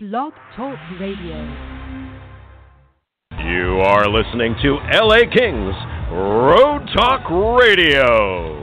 Blog Talk Radio. You are listening to LA Kings Road Talk Radio.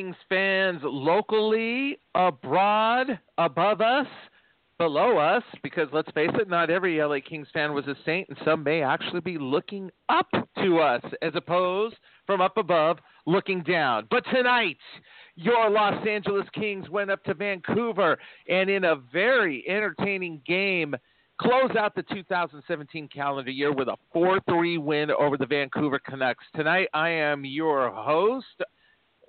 Kings fans, locally, abroad, above us, below us, because let's face it, not every LA Kings fan was a saint, and some may actually be looking up to us as opposed from up above looking down. But tonight, your Los Angeles Kings went up to Vancouver and in a very entertaining game close out the 2017 calendar year with a 4-3 win over the Vancouver Canucks. Tonight, I am your host,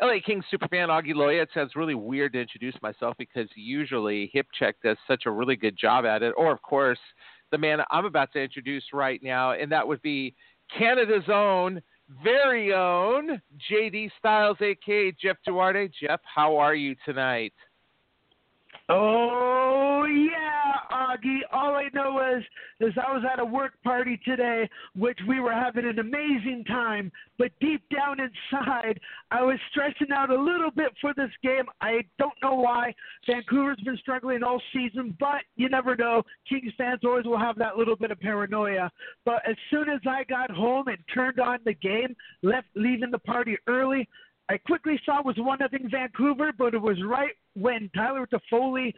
LA Kings superfan Augie Loya. It sounds really weird to introduce myself because usually Hip Check does such a really good job at it. Or, of course, the man I'm about to introduce right now, and that would be Canada's own, very own JD Styles, aka Jeff Duarte. Jeff, how are you tonight? Oh yeah, Augie. All I know is is I was at a work party today, which we were having an amazing time. But deep down inside, I was stressing out a little bit for this game. I don't know why. Vancouver's been struggling all season, but you never know. Kings fans always will have that little bit of paranoia. But as soon as I got home and turned on the game, left leaving the party early, I quickly saw it was one nothing Vancouver, but it was right when Tyler Toffoli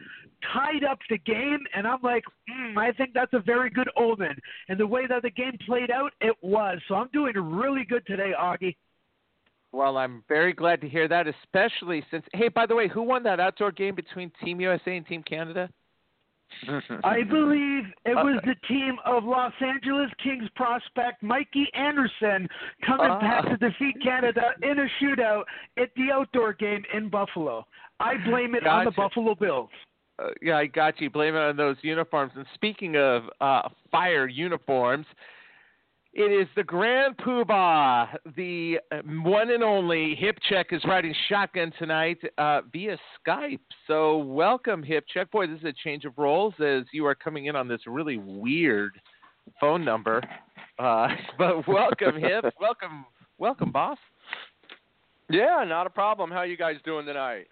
tied up the game, and I'm like, mm, I think that's a very good omen. And the way that the game played out, it was. So I'm doing really good today, Augie. Well, I'm very glad to hear that, especially since. Hey, by the way, who won that outdoor game between Team USA and Team Canada? I believe it was the team of Los Angeles Kings prospect Mikey Anderson coming Ah. back to defeat Canada in a shootout at the outdoor game in Buffalo. I blame it on the. Buffalo Bills. Uh, yeah, I got you. Blame it on those uniforms. And speaking of uh, fire uniforms, it is the Grand Poobah, the uh, one and only Hip Check is riding shotgun tonight uh, via Skype. So welcome, Hip Check. Boy, this is a change of roles as you are coming in on this really weird phone number. Uh, but welcome, Hip. welcome, welcome, boss. Yeah, not a problem. How are you guys doing tonight?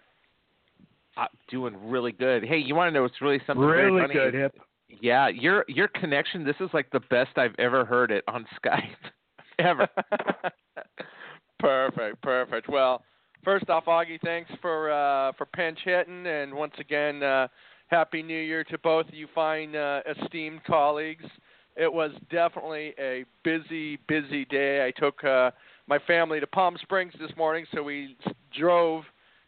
Uh, doing really good. Hey, you want to know what's really something very Really funny? good, Hip. Yeah, your your connection. This is like the best I've ever heard it on Skype, ever. perfect, perfect. Well, first off, Augie, thanks for uh, for pinch hitting, and once again, uh, happy New Year to both of you fine uh, esteemed colleagues. It was definitely a busy, busy day. I took uh, my family to Palm Springs this morning, so we drove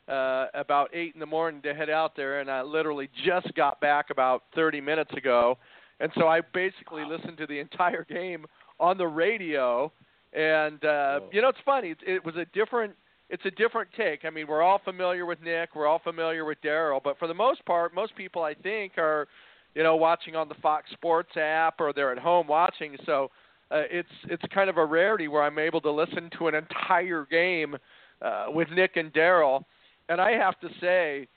uh, about eight in the morning to head out there, and I literally just got back about 30 minutes ago, and so I basically listened to the entire game on the radio. And uh, you know, it's funny. It, it was a different. It's a different take. I mean, we're all familiar with Nick. We're all familiar with Daryl, but for the most part, most people I think are, you know, watching on the Fox Sports app or they're at home watching. So uh, it's it's kind of a rarity where I'm able to listen to an entire game uh, with Nick and Daryl, and I have to say,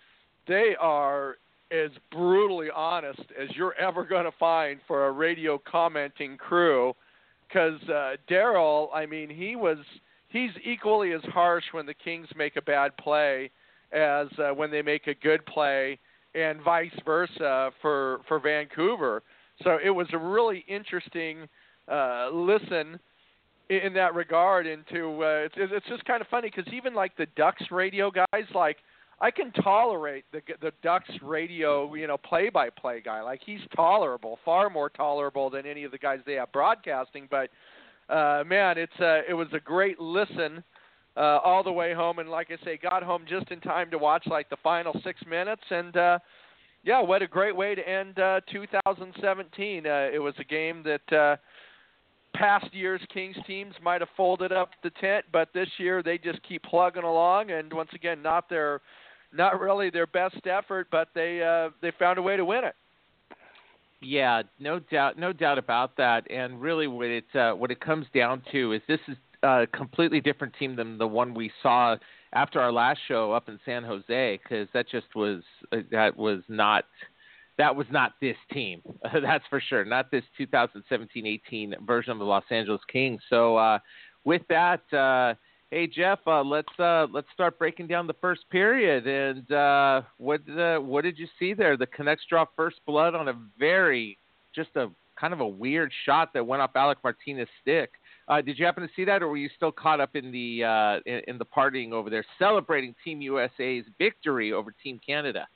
they are as brutally honest as you're ever going to find for a radio commenting crew. Because uh, Daryl, I mean, he was he's equally as harsh when the Kings make a bad play as uh, when they make a good play, and vice versa for for Vancouver. So it was a really interesting uh, listen in that regard into uh, it's it's just kind of funny because even like the Ducks radio guys like I can tolerate the the Ducks radio you know play by play guy. Like he's tolerable far more tolerable than any of the guys they have broadcasting but uh man it's uh it was a great listen uh all the way home. And like I say got home just in time to watch like the final 6 minutes. And uh yeah what a great way to end uh 2017 uh it was a game that uh past years Kings teams might have folded up the tent, but this year they just keep plugging along and once again not their not really their best effort, but they uh they found a way to win it. Yeah, no doubt, no doubt about that. And really, what it uh, what it comes down to is this is a completely different team than the one we saw after our last show up in San Jose, because that just was uh, that was not that was not this team. That's for sure. Not this 2017-18 version of the Los Angeles Kings. So uh, with that, uh, hey Jeff, uh, let's uh, let's start breaking down the first period. And uh, what uh, what did you see there? The Canucks draw first blood on a very just a kind of a weird shot that went off Alec Martinez's stick. Did you happen to see that, or were you still caught up in the in, in the partying over there, celebrating Team USA's victory over Team Canada?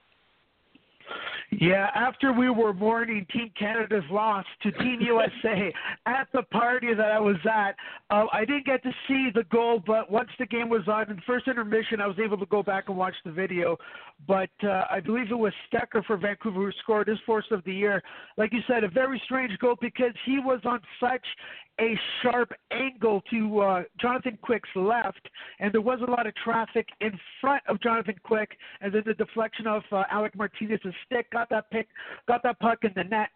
Yeah, after we were mourning Team Canada's loss to Team USA at the party that I was at, uh, I didn't get to see the goal, but once the game was on in first intermission, I was able to go back and watch the video. But uh, I believe it was Stecher for Vancouver who scored his fourth of the year. Like you said, a very strange goal because he was on such a sharp angle to uh, Jonathan Quick's left, and there was a lot of traffic in front of Jonathan Quick, and then the deflection of uh, Alec Martinez's stick got that pick, got that puck in the neck.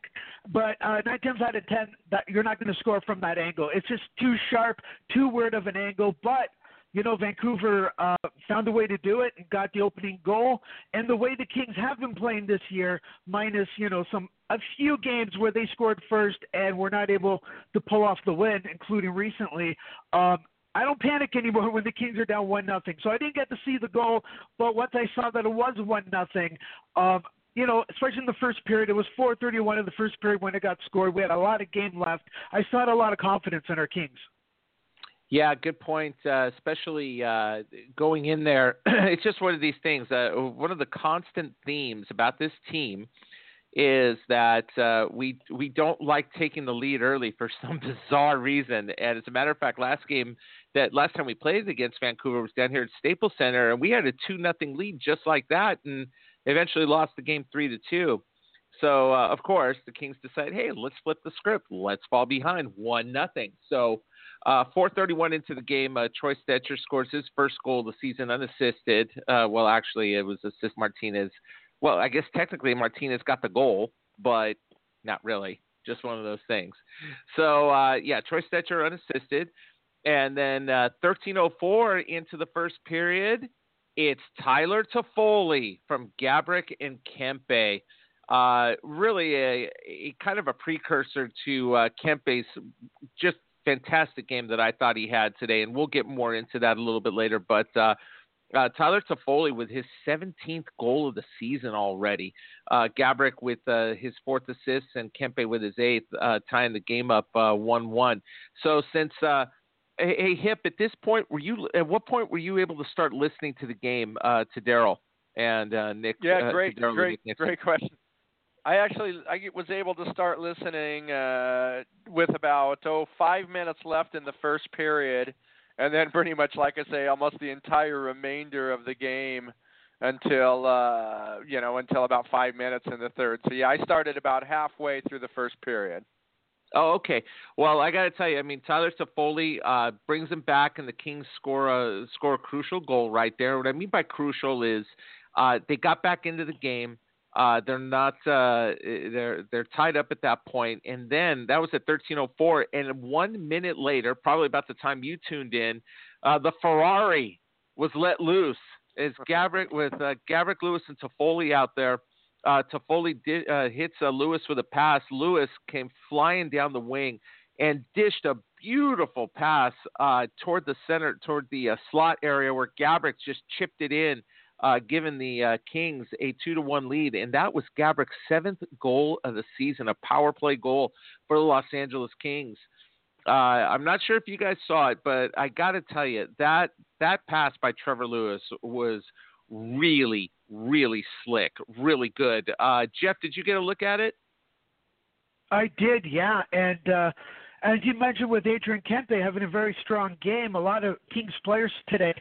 But uh, nine times out of ten, that you're not going to score from that angle. It's just too sharp, too weird of an angle. But you know, Vancouver uh, found a way to do it and got the opening goal. And the way the Kings have been playing this year, minus you know some a few games where they scored first and were not able to pull off the win, including recently. Um, I don't panic anymore when the Kings are down one nothing. So I didn't get to see the goal, but once I saw that it was one nothing, um, you know, especially in the first period, it was 4:31 in the first period when it got scored. We had a lot of game left. I had a lot of confidence in our Kings. Yeah, good point. Uh, especially uh, going in there, it's just one of these things. Uh, one of the constant themes about this team is that uh, we we don't like taking the lead early for some bizarre reason. And as a matter of fact, last game that last time we played against Vancouver was down here at Staples Center, and we had a two nothing lead just like that, and eventually lost the game three to two. So uh, of course the Kings decide, hey, let's flip the script. Let's fall behind one nothing. So uh, 4:31 into the game, uh, Troy Stecher scores his first goal of the season unassisted. Uh, well, actually, it was assist Martinez. Well, I guess technically Martinez got the goal, but not really. Just one of those things. So uh, yeah, Troy Stecher unassisted, and then 13:04 uh, into the first period, it's Tyler Toffoli from Gaborik and Kempe. Uh, really a, a, kind of a precursor to uh, Kempe's just fantastic game that I thought he had today, and we'll get more into that a little bit later. But uh, uh, Tyler Toffoli with his 17th goal of the season already. Uh, Gaborik with uh, his fourth assist, and Kempe with his eighth, uh, tying the game up uh, one-one. So since uh, hey, Hip, at this point, were you at what point were you able to start listening to the game to Daryl and Nick? Yeah, great, great, great question. I actually I was able to start listening uh, with about oh five minutes left in the first period, and then pretty much like I say, almost the entire remainder of the game until uh, you know until about five minutes in the third. So yeah, I started about halfway through the first period. Oh, okay. Well, I got to tell you, I mean, Tyler Toffoli uh, brings them back, and the Kings score a score a crucial goal right there. What I mean by crucial is uh, they got back into the game. Uh, they're not. Uh, they're they're tied up at that point, and then that was at 13:04. And one minute later, probably about the time you tuned in, uh, the Ferrari was let loose. As Gaborik with uh, Gaborik Lewis and Toffoli out there. Uh, Toffoli uh, hits uh, Lewis with a pass. Lewis came flying down the wing and dished a beautiful pass uh, toward the center, toward the uh, slot area where Gaborik just chipped it in, uh, giving the uh, Kings a two to one lead, and that was Gaborik's seventh goal of the season, a power play goal for the Los Angeles Kings. Uh, I'm not sure if you guys saw it, but I got to tell you that that pass by Trevor Lewis was really, really slick, really good. Uh, Jeff, did you get a look at it? I did, yeah. And uh, as you mentioned with Adrian Kempe having a very strong game, a lot of Kings players today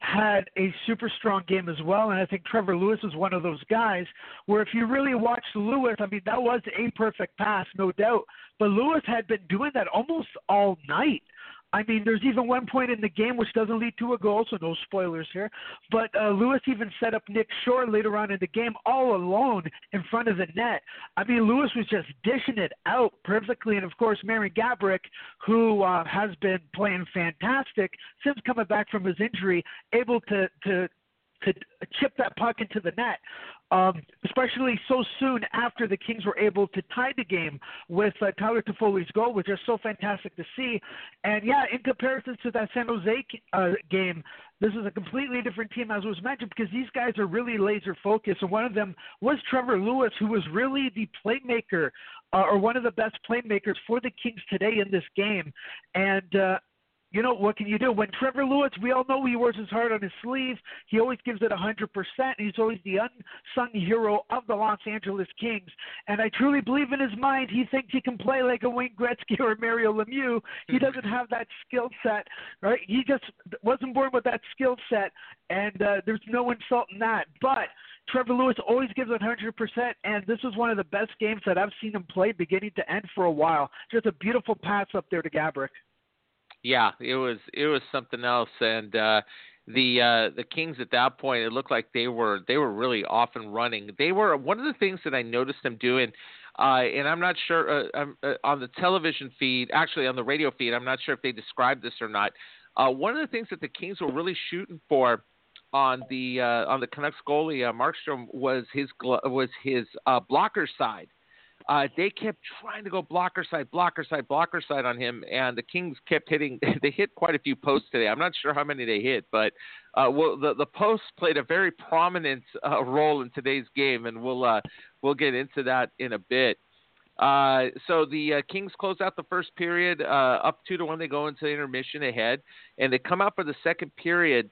had a super strong game as well. And I think Trevor Lewis is one of those guys where if you really watch Lewis, I mean, that was a perfect pass, no doubt. But Lewis had been doing that almost all night. I mean, there's even one point in the game which doesn't lead to a goal, so no spoilers here. But uh, Lewis even set up Nick Shore later on in the game all alone in front of the net. I mean, Lewis was just dishing it out perfectly. And of course, Marian Gaborik, who uh, has been playing fantastic since coming back from his injury, able to, to to chip that puck into the net, um, especially so soon after the Kings were able to tie the game with uh, Tyler Toffoli's goal, which is so fantastic to see. And yeah, in comparison to that San Jose uh, game, this is a completely different team, as was mentioned, because these guys are really laser focused. And one of them was Trevor Lewis, who was really the playmaker uh, or one of the best playmakers for the Kings today in this game. And uh, you know, what can you do? When Trevor Lewis, we all know he wears his heart on his sleeve. He always gives it 100%. He's always the unsung hero of the Los Angeles Kings. And I truly believe in his mind, he thinks he can play like a Wayne Gretzky or Mario Lemieux. He mm-hmm. doesn't have that skill set, right? He just wasn't born with that skill set, and uh, there's no insult in that. But Trevor Lewis always gives 100%, and this is one of the best games that I've seen him play beginning to end for a while. Just a beautiful pass up there to Gaborik yeah, it was it was something else, and uh, the uh, the Kings at that point it looked like they were they were really off and running. They were one of the things that I noticed them doing. Uh, and I'm not sure uh, uh, on the television feed, actually on the radio feed, I'm not sure if they described this or not. Uh, one of the things that the Kings were really shooting for on the uh, on the Canucks goalie uh, Markstrom was his was his uh, blocker side. Uh, they kept trying to go blocker side, blocker side, blocker side on him, and the Kings kept hitting. They hit quite a few posts today. I'm not sure how many they hit, but uh, well, the the posts played a very prominent uh, role in today's game, and we'll uh, we'll get into that in a bit. Uh, so the uh, Kings close out the first period uh, up two to one. They go into intermission ahead, and they come out for the second period.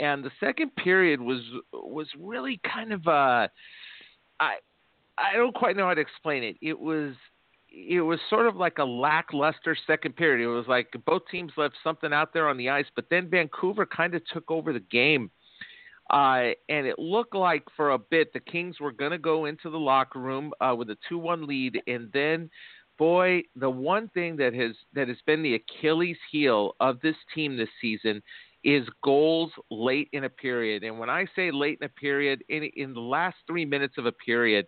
And the second period was was really kind of uh, I I don't quite know how to explain it. It was it was sort of like a lackluster second period. It was like both teams left something out there on the ice, but then Vancouver kind of took over the game. Uh, and it looked like for a bit the Kings were going to go into the locker room uh, with a 2-1 lead, and then, boy, the one thing that has that has been the Achilles heel of this team this season is goals late in a period. And when I say late in a period, in in the last three minutes of a period,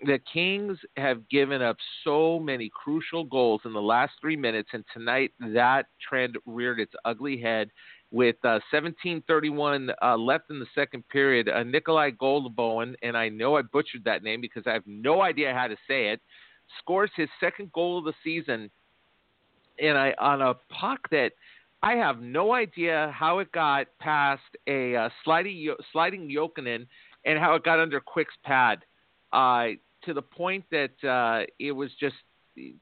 the Kings have given up so many crucial goals in the last three minutes, and tonight that trend reared its ugly head with uh, 17:31 uh, left in the second period. Uh, Nikolai Goldbowen, and I know I butchered that name because I have no idea how to say it, scores his second goal of the season, and I on a puck that. I have no idea how it got past a uh, sliding sliding Jokinen and how it got under Quick's pad. Uh, to the point that uh, it was just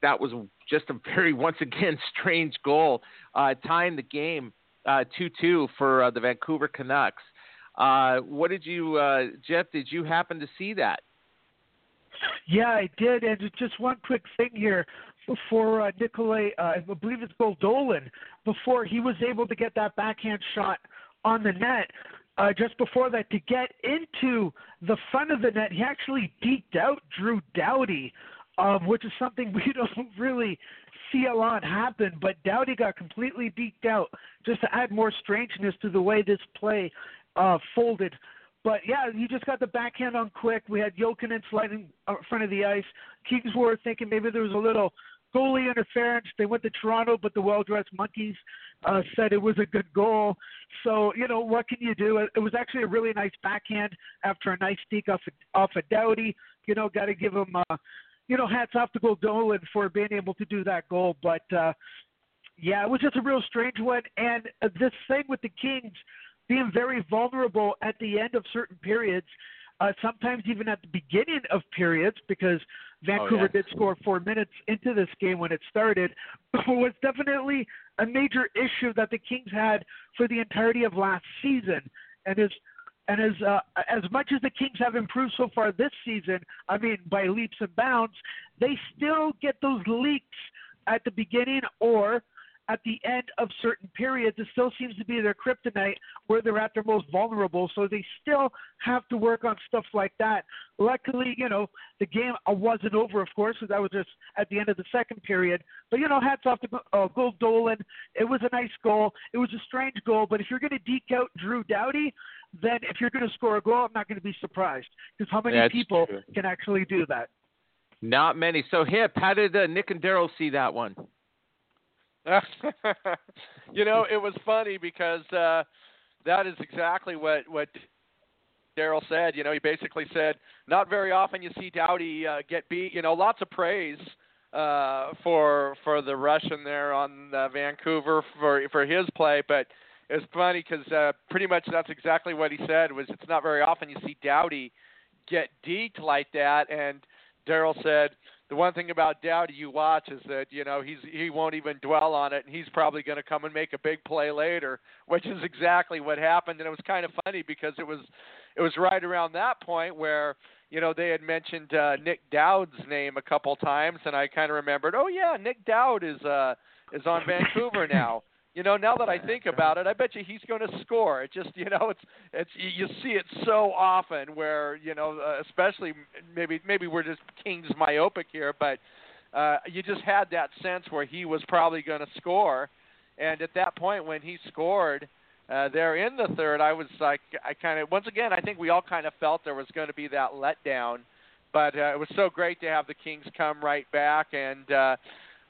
that was just a very once again strange goal, uh, tying the game uh, two two for uh, the Vancouver Canucks. Uh, what did you, Jeff? Did you happen to see that? Yeah, I did. And just one quick thing here before uh, Nikolai, uh, I believe it's Goldolin, before he was able to get that backhand shot on the net uh, just before that to get into the front of the net. He actually deked out Drew Doughty, um, which is something we don't really see a lot happen. But Doughty got completely deked out just to add more strangeness to the way this play uh, folded. But yeah, you just got the backhand on quick. We had Jokinen sliding in front of the ice. Kings were thinking maybe there was a little goalie interference. They went to Toronto, but the well-dressed monkeys uh, said it was a good goal. So you know what can you do? It was actually a really nice backhand after a nice deke off off a of Doughty. You know, got to give him uh, you know hats off to Goldolin for being able to do that goal. But uh, Yeah, it was just a real strange one. And uh, this thing with the Kings being very vulnerable at the end of certain periods, uh, sometimes even at the beginning of periods, because Vancouver yeah. did score four minutes into this game when it started, was definitely a major issue that the Kings had for the entirety of last season. And as and as uh, as much as the Kings have improved so far this season, I mean by leaps and bounds, they still get those leaks at the beginning or at the end of certain periods. It still seems to be their kryptonite where they're at their most vulnerable. So they still have to work on stuff like that. Luckily, you know, the game wasn't over, of course, because that was just at the end of the second period. But, you know, hats off to uh, Gold Dolan. It was a nice goal. It was a strange goal. But if you're going to deke out Drew Doughty, then if you're going to score a goal, I'm not going to be surprised. Because how many That's people true. can actually do that? Not many. So, Hip, how did uh, Nick and Daryl see that one? you know, it was funny because uh, that is exactly what what Daryl said. You know, he basically said, not very often you see Doughty uh, get beat. You know, lots of praise uh, for for the Russian there on uh, Vancouver for for his play, but it was funny because uh, pretty much that's exactly what he said. Was it's not very often you see Doughty get deked like that, and Daryl said the one thing about Doughty you watch is that you know he's he won't even dwell on it, and he's probably going to come and make a big play later, which is exactly what happened. And it was kind of funny because it was it was right around that point where you know they had mentioned uh, Nic Dowd's name a couple times, and I kind of remembered, oh yeah, Nic Dowd is uh is on Vancouver now. You know, now that I think about it, I bet you he's going to score. It just, you know, it's it's you see it so often where you know, uh, especially maybe maybe we're just Kings myopic here, but uh, you just had that sense where he was probably going to score, and at that point when he scored. Uh, there in the third, I was like, I kind of, once again, I think we all kind of felt there was going to be that letdown, but uh, it was so great to have the Kings come right back, and uh,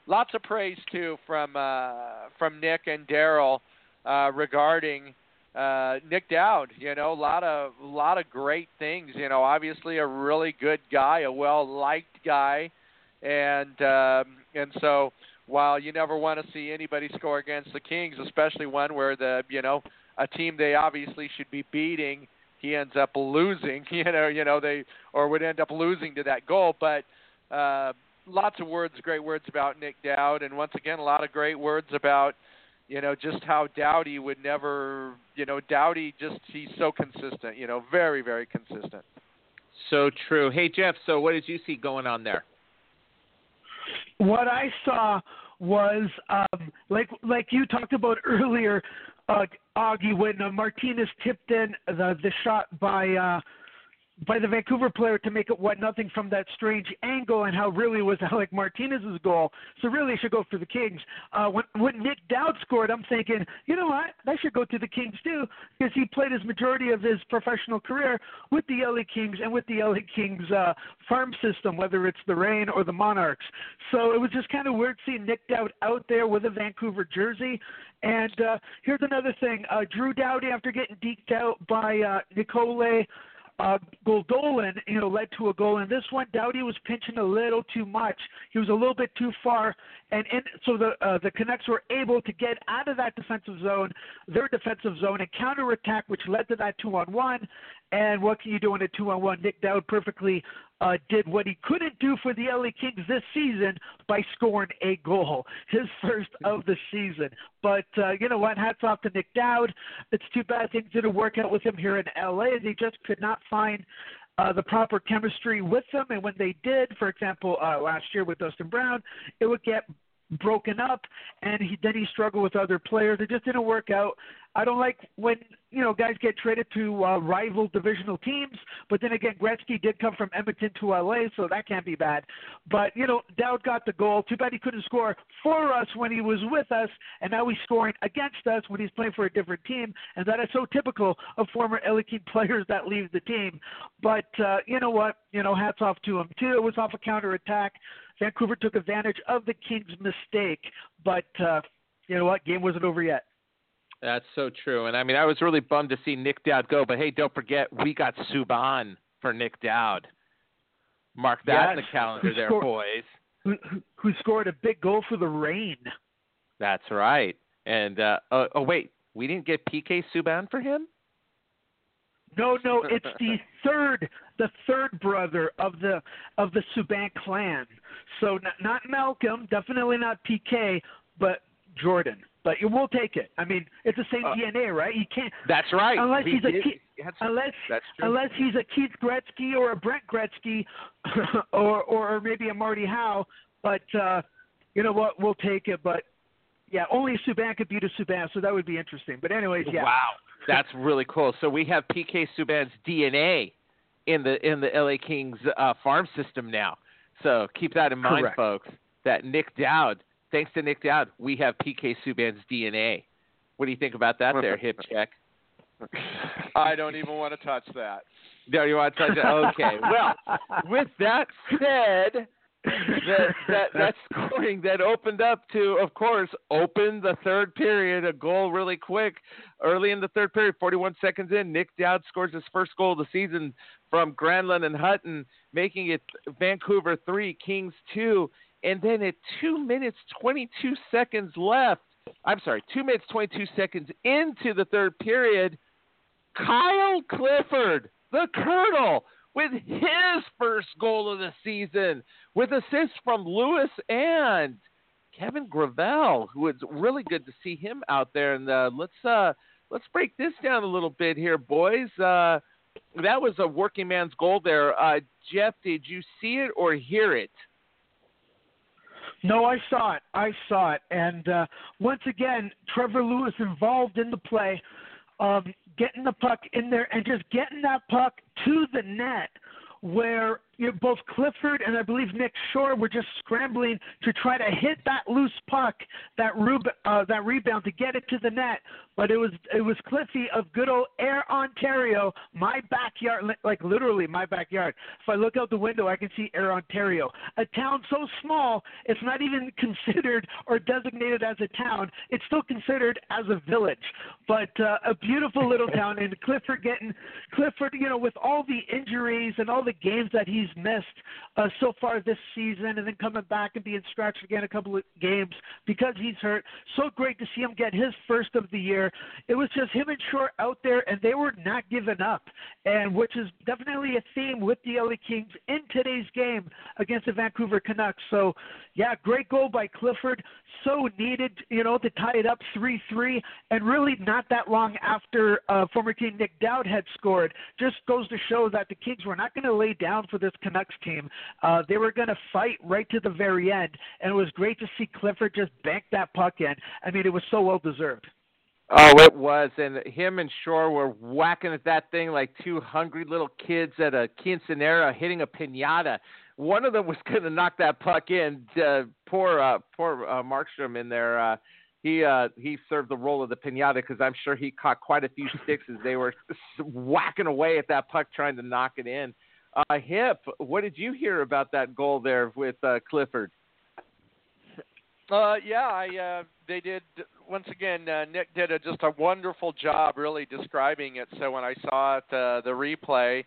lots of praise too from uh, from Nick and Daryl uh, regarding uh, Nic Dowd. You know, a lot of a lot of great things. You know, obviously a really good guy, a well liked guy, and um, and so while you never want to see anybody score against the Kings, especially one where the you know a team they obviously should be beating, he ends up losing. You know, you know they or would end up losing to that goal, but. Uh, lots of words, great words about Nic Dowd, and once again, a lot of great words about, you know, just how Doughty would never, you know, Doughty just he's so consistent, you know, very very consistent. So true. Hey, Jeff, so what did you see going on there? What I saw was um, like like you talked about earlier, uh, Augie, when uh, Martinez tipped in the the shot by uh, by the Vancouver player to make it one nothing from that strange angle, and how really was Alec Martinez's goal. So really, should go for the Kings. Uh, when when Nic Dowd scored, I'm thinking, you know what, that should go to the Kings too, because he played his majority of his professional career with the LA Kings and with the LA Kings uh, farm system, whether it's the Reign or the Monarchs. So it was just kind of weird seeing Nic Dowd out there with a Vancouver jersey. And uh, here's another thing: uh, Drew Doughty, after getting deked out by uh, Nicole uh, Goldolan, you know, led to a goal. And this one, Doughty was pinching a little too much. He was a little bit too far, and in, so the uh, the Canucks were able to get out of that defensive zone, their defensive zone, and counterattack, which led to that two-on-one. And what can you do in a two-on-one? Nic Dowd perfectly uh, did what he couldn't do for the LA Kings this season by scoring a goal, his first of the season. But uh, you know what? Hats off to Nic Dowd. It's too bad things didn't work out with him here in LA. They just could not find uh, the proper chemistry with them. And when they did, for example, uh, last year with Dustin Brown, it would get broken up, and he, then he struggled with other players. It just didn't work out. I don't like when you know guys get traded to uh, rival divisional teams, but then again, Gretzky did come from Edmonton to LA, so that can't be bad. But you know, Dowd got the goal. Too bad he couldn't score for us when he was with us, and now he's scoring against us when he's playing for a different team, and that is so typical of former LA King players that leave the team. But uh, you know what? You know, hats off to him too. It was off a counterattack. Vancouver took advantage of the Kings' mistake, but uh, you know what? Game wasn't over yet. That's so true. And I mean, I was really bummed to see Nic Dowd go, but hey, don't forget, we got Subban for Nic Dowd. Mark that in the calendar there, scored- boys. Who, who- who scored a big goal for the Reign? That's right. And uh, oh, oh wait, we didn't get PK Subban for him. No, no, it's the third, the third brother of the of the Subban clan. So not, not Malcolm, definitely not PK, but Jordan. But we'll take it. I mean, it's the same Uh, DNA, right? You can't That's right. unless We he's a did- Ke- that's, unless that's true. unless he's a Keith Gretzky or a Brent Gretzky, or or maybe a Marty Howe. But uh, you know what? We'll take it. But yeah, only Subban could beat a Subban, so that would be interesting. But anyways, yeah. Wow, that's really cool. So we have PK Subban's DNA in the in the LA Kings uh, farm system now. So keep that in mind, Correct. folks. That Nic Dowd, thanks to Nic Dowd, we have PK Subban's DNA. What do you think about that there, hip check? I don't even want to touch that. No, you want to touch it? Okay. Well, with that said, that, that that scoring that opened up to, of course, open the third period, a goal really quick, early in the third period, 41 seconds in. Nic Dowd scores his first goal of the season from Granlund and Hutton, making it Vancouver three, Kings two, and then at two minutes 22 seconds left. I'm sorry, two minutes 22 seconds into the third period. Kyle Clifford, the Colonel, with his first goal of the season, with assists from Lewis and Kevin Gravel, who is really good to see him out there. And uh, let's uh, let's break this down a little bit here, boys. Uh, that was a working man's goal there. Uh, Jeff, did you see it or hear it? No, I saw it. I saw it. And uh, once again, Trevor Lewis involved in the play, um, getting the puck in there and just getting that puck to the net where you know, both Clifford and I believe Nick Shore were just scrambling to try to hit that loose puck, that rub- uh, that rebound to get it to the net. But it was it was Cliffy of good old Ayr Ontario, my backyard, like literally my backyard. If I look out the window, I can see Ayr Ontario, a town so small it's not even considered or designated as a town. It's still considered as a village, but uh, a beautiful little town. And Clifford getting Clifford, you know, with all the injuries and all the games that he's missed uh, so far this season, and then coming back and being scratched again a couple of games because he's hurt. So great to see him get his first of the year. It was just him and Short out there, and they were not giving up, and which is definitely a theme with the LA Kings in today's game against the Vancouver Canucks. So, yeah, great goal by Clifford. So needed, you know, to tie it up 3 3, and really not that long after uh, former King Nic Dowd had scored. Just goes to show that the Kings were not going to lay down for this Canucks team. Uh, they were going to fight right to the very end, and it was great to see Clifford just bank that puck in. I mean, it was so well deserved. Oh, it was, and him and Shore were whacking at that thing like two hungry little kids at a quinceanera hitting a pinata. One of them was going to knock that puck in. Uh, poor, uh, poor uh, Markstrom in there. Uh, he uh, he served the role of the pinata because I'm sure he caught quite a few sticks as they were whacking away at that puck trying to knock it in. Uh, Hip, what did you hear about that goal there with uh, Clifford? Uh, yeah, I uh, they did once again. Uh, Nick did a, just a wonderful job, really describing it. So when I saw it, uh, the replay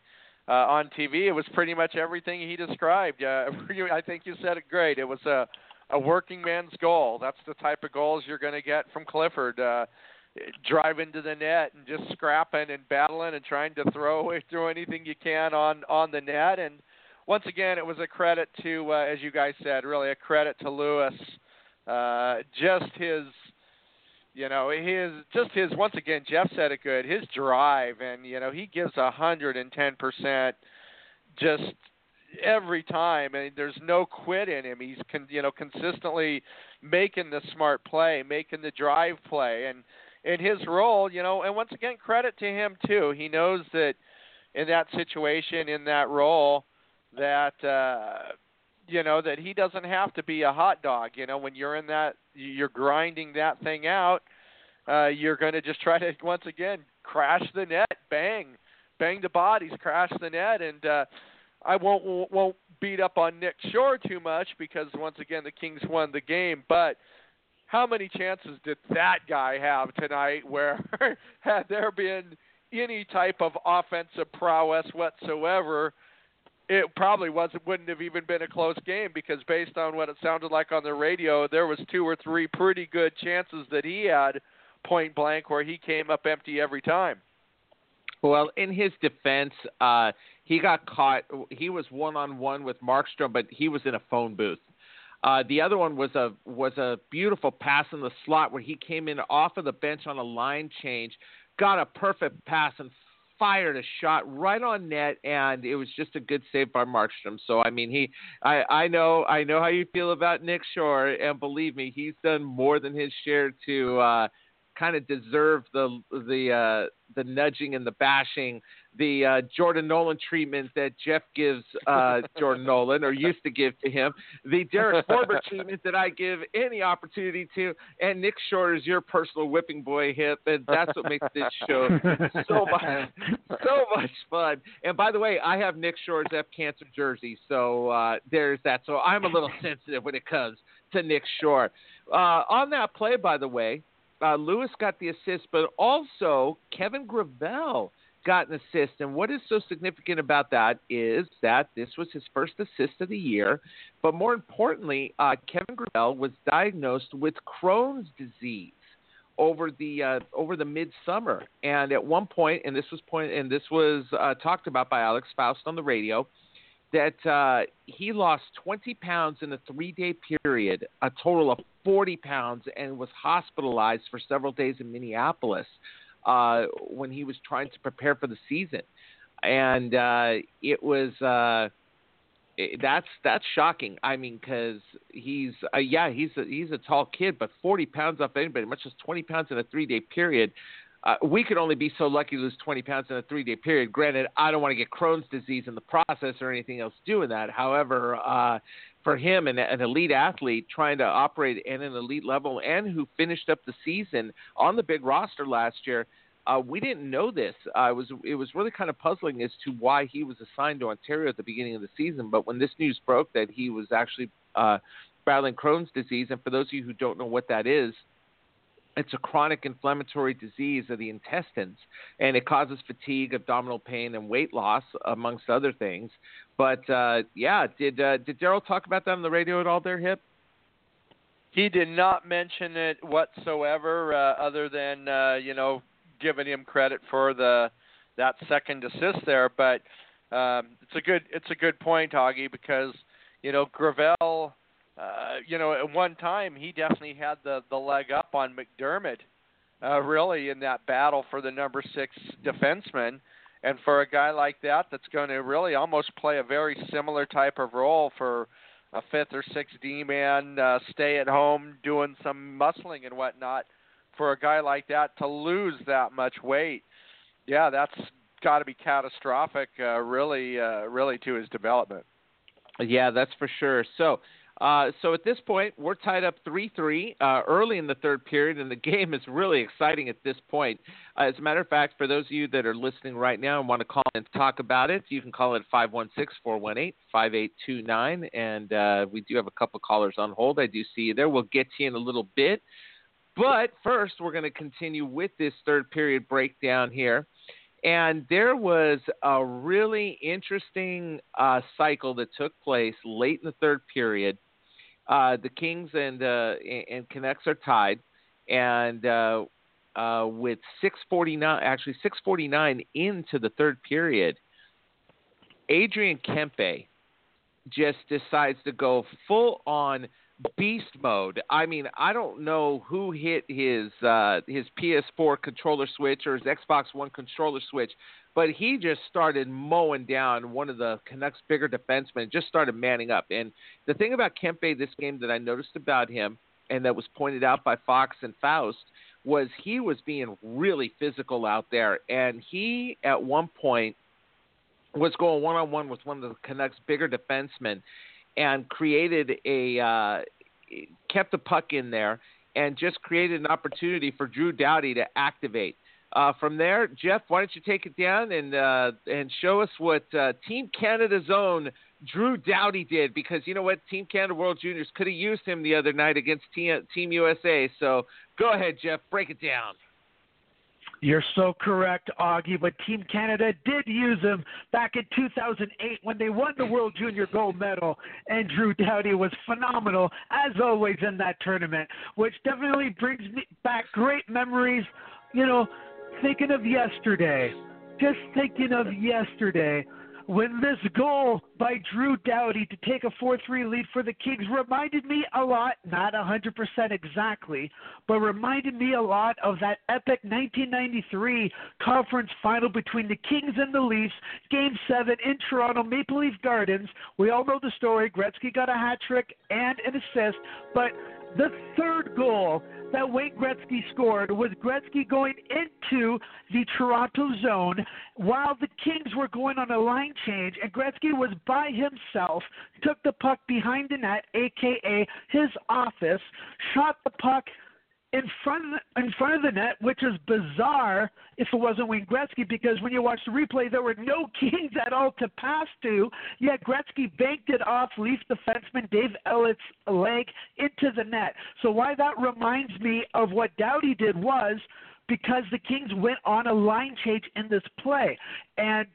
uh, on TV, it was pretty much everything he described. Uh, I think you said it great. It was a a working man's goal. That's the type of goals you're going to get from Clifford. Uh, driving to the net and just scrapping and battling and trying to throw away throw anything you can on on the net. And once again it was a credit to uh, as you guys said really a credit to Lewis uh just his you know his just his once again Jeff said it good his drive. And you know he gives a hundred and ten percent just every time. And there's no quit in him. He's con, you know consistently making the smart play making the drive play. And in his role you know and once again credit to him too. He knows that in that situation in that role that uh you know that he doesn't have to be a hot dog. You know when you're in that you're grinding that thing out uh you're going to just try to once again crash the net bang bang the bodies crash the net. And uh I won't won't beat up on Nick Shore too much because once again the Kings won the game. But how many chances did that guy have tonight where had there been any type of offensive prowess whatsoever it probably wasn't wouldn't have even been a close game because based on what it sounded like on the radio, there was two or three pretty good chances that he had point blank where he came up empty every time. Well, in his defense, uh, he got caught. He was one on one with Markstrom, but he was in a phone booth. Uh, the other one was a was a beautiful pass in the slot where he came in off of the bench on a line change, got a perfect pass and fired a shot right on net, and it was just a good save by Markstrom. So I mean, he, I, I know, I know how you feel about Nick Shore, and believe me, he's done more than his share to uh, kind of deserve the the uh, the nudging and the bashing, the uh, Jordan Nolan treatment that Jeff gives uh, Jordan Nolan or used to give to him, the Derek Forbort treatment that I give any opportunity to, and Nick Shore is your personal whipping boy hip, and that's what makes this show so much so much fun. And by the way, I have Nick Shore's F Cancer jersey, so uh, there's that. So I'm a little sensitive when it comes to Nick Shore. Uh, on that play, by the way, uh, Lewis got the assist, but also Kevin Gravel got an assist. And what is so significant about that is that this was his first assist of the year. But more importantly, uh, Kevin Gravel was diagnosed with Crohn's disease over the uh, over the midsummer. And at one point, and this was point, and this was uh, talked about by Alex Faust on the radio, that uh, he lost 20 pounds in a three day period, a total of 40 pounds, and was hospitalized for several days in Minneapolis uh, when he was trying to prepare for the season. And uh, it was. Uh, it, that's that's shocking. I mean, because he's uh, yeah, he's a, he's a tall kid, but 40 pounds off anybody, much as 20 pounds in a three day period uh, we could only be so lucky to lose 20 pounds in a three day period. Granted, I don't want to get Crohn's disease in the process or anything else doing that. However, uh, for him, an, an elite athlete trying to operate at an elite level and who finished up the season on the big roster last year, uh, we didn't know this. Uh, it was it was really kind of puzzling as to why he was assigned to Ontario at the beginning of the season. But when this news broke that he was actually uh, battling Crohn's disease, and for those of you who don't know what that is, it's a chronic inflammatory disease of the intestines, and it causes fatigue, abdominal pain, and weight loss, amongst other things. But uh, yeah, did uh, did Daryl talk about that on the radio at all? There, Hip. He did not mention it whatsoever, uh, other than uh, you know giving him credit for the that second assist there. But um, it's a good it's a good point, Augie, because you know Gravel uh, you know, at one time he definitely had the the leg up on MacDermid, uh, really in that battle for the number six defenseman. And for a guy like that, that's going to really almost play a very similar type of role for a fifth or sixth D man, uh, stay at home doing some muscling and whatnot. For a guy like that to lose that much weight, yeah, that's got to be catastrophic, uh, really, uh, really to his development. Yeah, that's for sure. So uh, so at this point, we're tied up 3 3 uh, early in the third period, and the game is really exciting at this point. Uh, as a matter of fact, for those of you that are listening right now and want to call and talk about it, you can call it 516 418 5829. And uh, we do have a couple callers on hold. I do see you there. We'll get to you in a little bit. But first, we're going to continue with this third period breakdown here. And there was a really interesting cycle that took place late in the third period uh, the Kings and uh, and Canucks are tied, and uh, uh, with 6:49, actually 6:49 into the third period, Adrian Kempe just decides to go full on beast mode. I mean, I don't know who hit his uh, his PS4 controller switch or his Xbox One controller switch, but he just started mowing down one of the Canucks' bigger defensemen. Just started manning up. And the thing about Kempe this game that I noticed about him, and that was pointed out by Fox and Faust, was he was being really physical out there, and he at one point was going one on one with one of the Canucks' bigger defensemen, and created a uh, kept the puck in there and just created an opportunity for Drew Doughty to activate. Uh, from there, Jeff, why don't you take it down and uh, and show us what uh, Team Canada's own Drew Doughty did? Because you know what, Team Canada World Juniors could have used him the other night against Team, Team USA. So go ahead, Jeff, break it down. You're so correct, Augie. But Team Canada did use him back in 2008 when they won the World Junior Gold Medal, and Drew Doughty was phenomenal as always in that tournament, which definitely brings me back great memories. You know, thinking of yesterday, just thinking of yesterday when this goal by Drew Doughty to take a 4 3 lead for the Kings reminded me a lot, not 100% exactly, but reminded me a lot of that epic 1993 conference final between the Kings and the Leafs, Game 7 in Toronto, Maple Leaf Gardens. We all know the story. Gretzky got a hat trick and an assist, but the third goal that Wayne Gretzky scored was Gretzky going into the Toronto zone while the Kings were going on a line change, and Gretzky was by himself, took the puck behind the net, aka his office, shot the puck in front of the, in front of the net, which is bizarre if it wasn't Wayne Gretzky, because when you watch the replay, there were no Kings at all to pass to. Yet Gretzky banked it off Leaf defenseman Dave Ellett's leg into the net. So why that reminds me of what Doughty did was because the Kings went on a line change in this play, and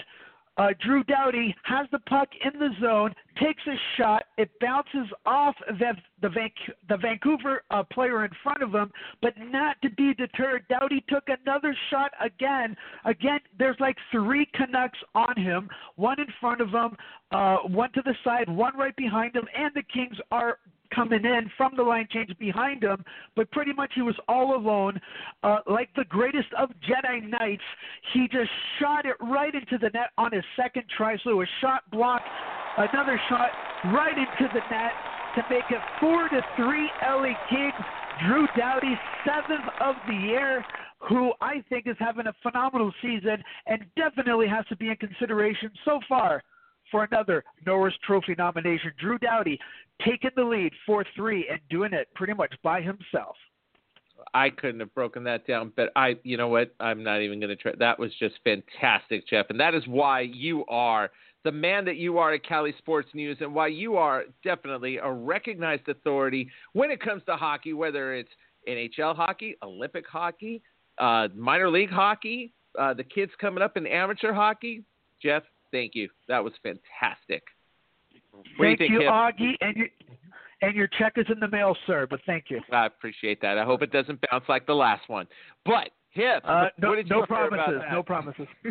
uh, Drew Doughty has the puck in the zone, takes a shot. It bounces off the the, Van, the Vancouver uh, player in front of him, but not to be deterred. Doughty took another shot again. Again, there's like three Canucks on him, one in front of him, uh, one to the side, one right behind him, and the Kings are coming in from the line change behind him, but pretty much he was all alone. Uh, like the greatest of Jedi Knights, he just shot it right into the net on his second try. So a shot block, another shot right into the net to make it four to three. LA Kings. Drew Doughty, seventh of the year, who I think is having a phenomenal season and definitely has to be in consideration so far for another Norris Trophy nomination. Drew Doughty taking the lead 4 3 and doing it pretty much by himself. I couldn't have broken that down, but I, you know what? I'm not even going to try. That was just fantastic, Jeff. And that is why you are the man that you are at Cali Sports News and why you are definitely a recognized authority when it comes to hockey, whether it's NHL hockey, Olympic hockey, uh, minor league hockey, uh, the kids coming up in amateur hockey. Jeff, thank you. That was fantastic. What thank you, you Augie, and your and your check is in the mail, sir. But thank you. I appreciate that. I hope it doesn't bounce like the last one. But Hip, uh, no, no promises. No promises.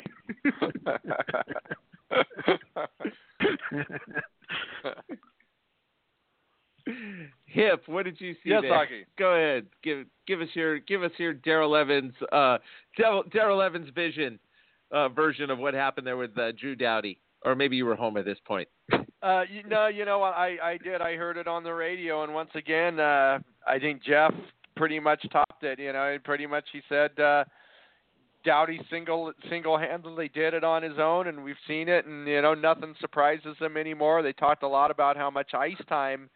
Hip, what did you see? Yes, there? Augie. Go ahead. Give give us your give us your Daryl Evans uh Daryl Evans vision uh, version of what happened there with uh, Drew Doughty or maybe you were home at this point. uh, you, no, you know what? I I did. I heard it on the radio, and once again, uh, I think Jeff pretty much topped it. You know, pretty much he said uh, Doughty single single handedly did it on his own, and we've seen it, and you know nothing surprises him anymore. They talked a lot about how much ice time,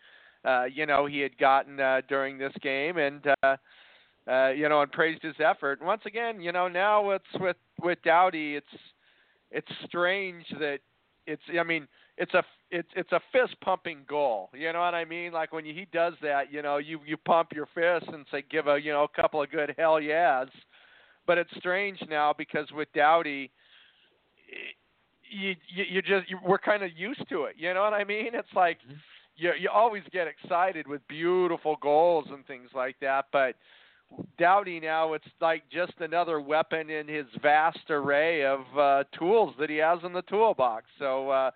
uh, you know, he had gotten uh, during this game, and. Uh, uh, you know, and praised his effort. And once again, you know, now it's with with Doughty. it's it's strange that it's I mean it's a it's it's a fist pumping goal. You know what I mean? Like when he does that, you know, you you pump your fist and say give a you know a couple of good hell yeahs. But it's strange now because with Doughty, you you, you just you, we're kind of used to it. You know what I mean? It's like mm-hmm. you you always get excited with beautiful goals and things like that, but Doughty now it's like just another weapon in his vast array of uh, tools that he has in the toolbox. So uh,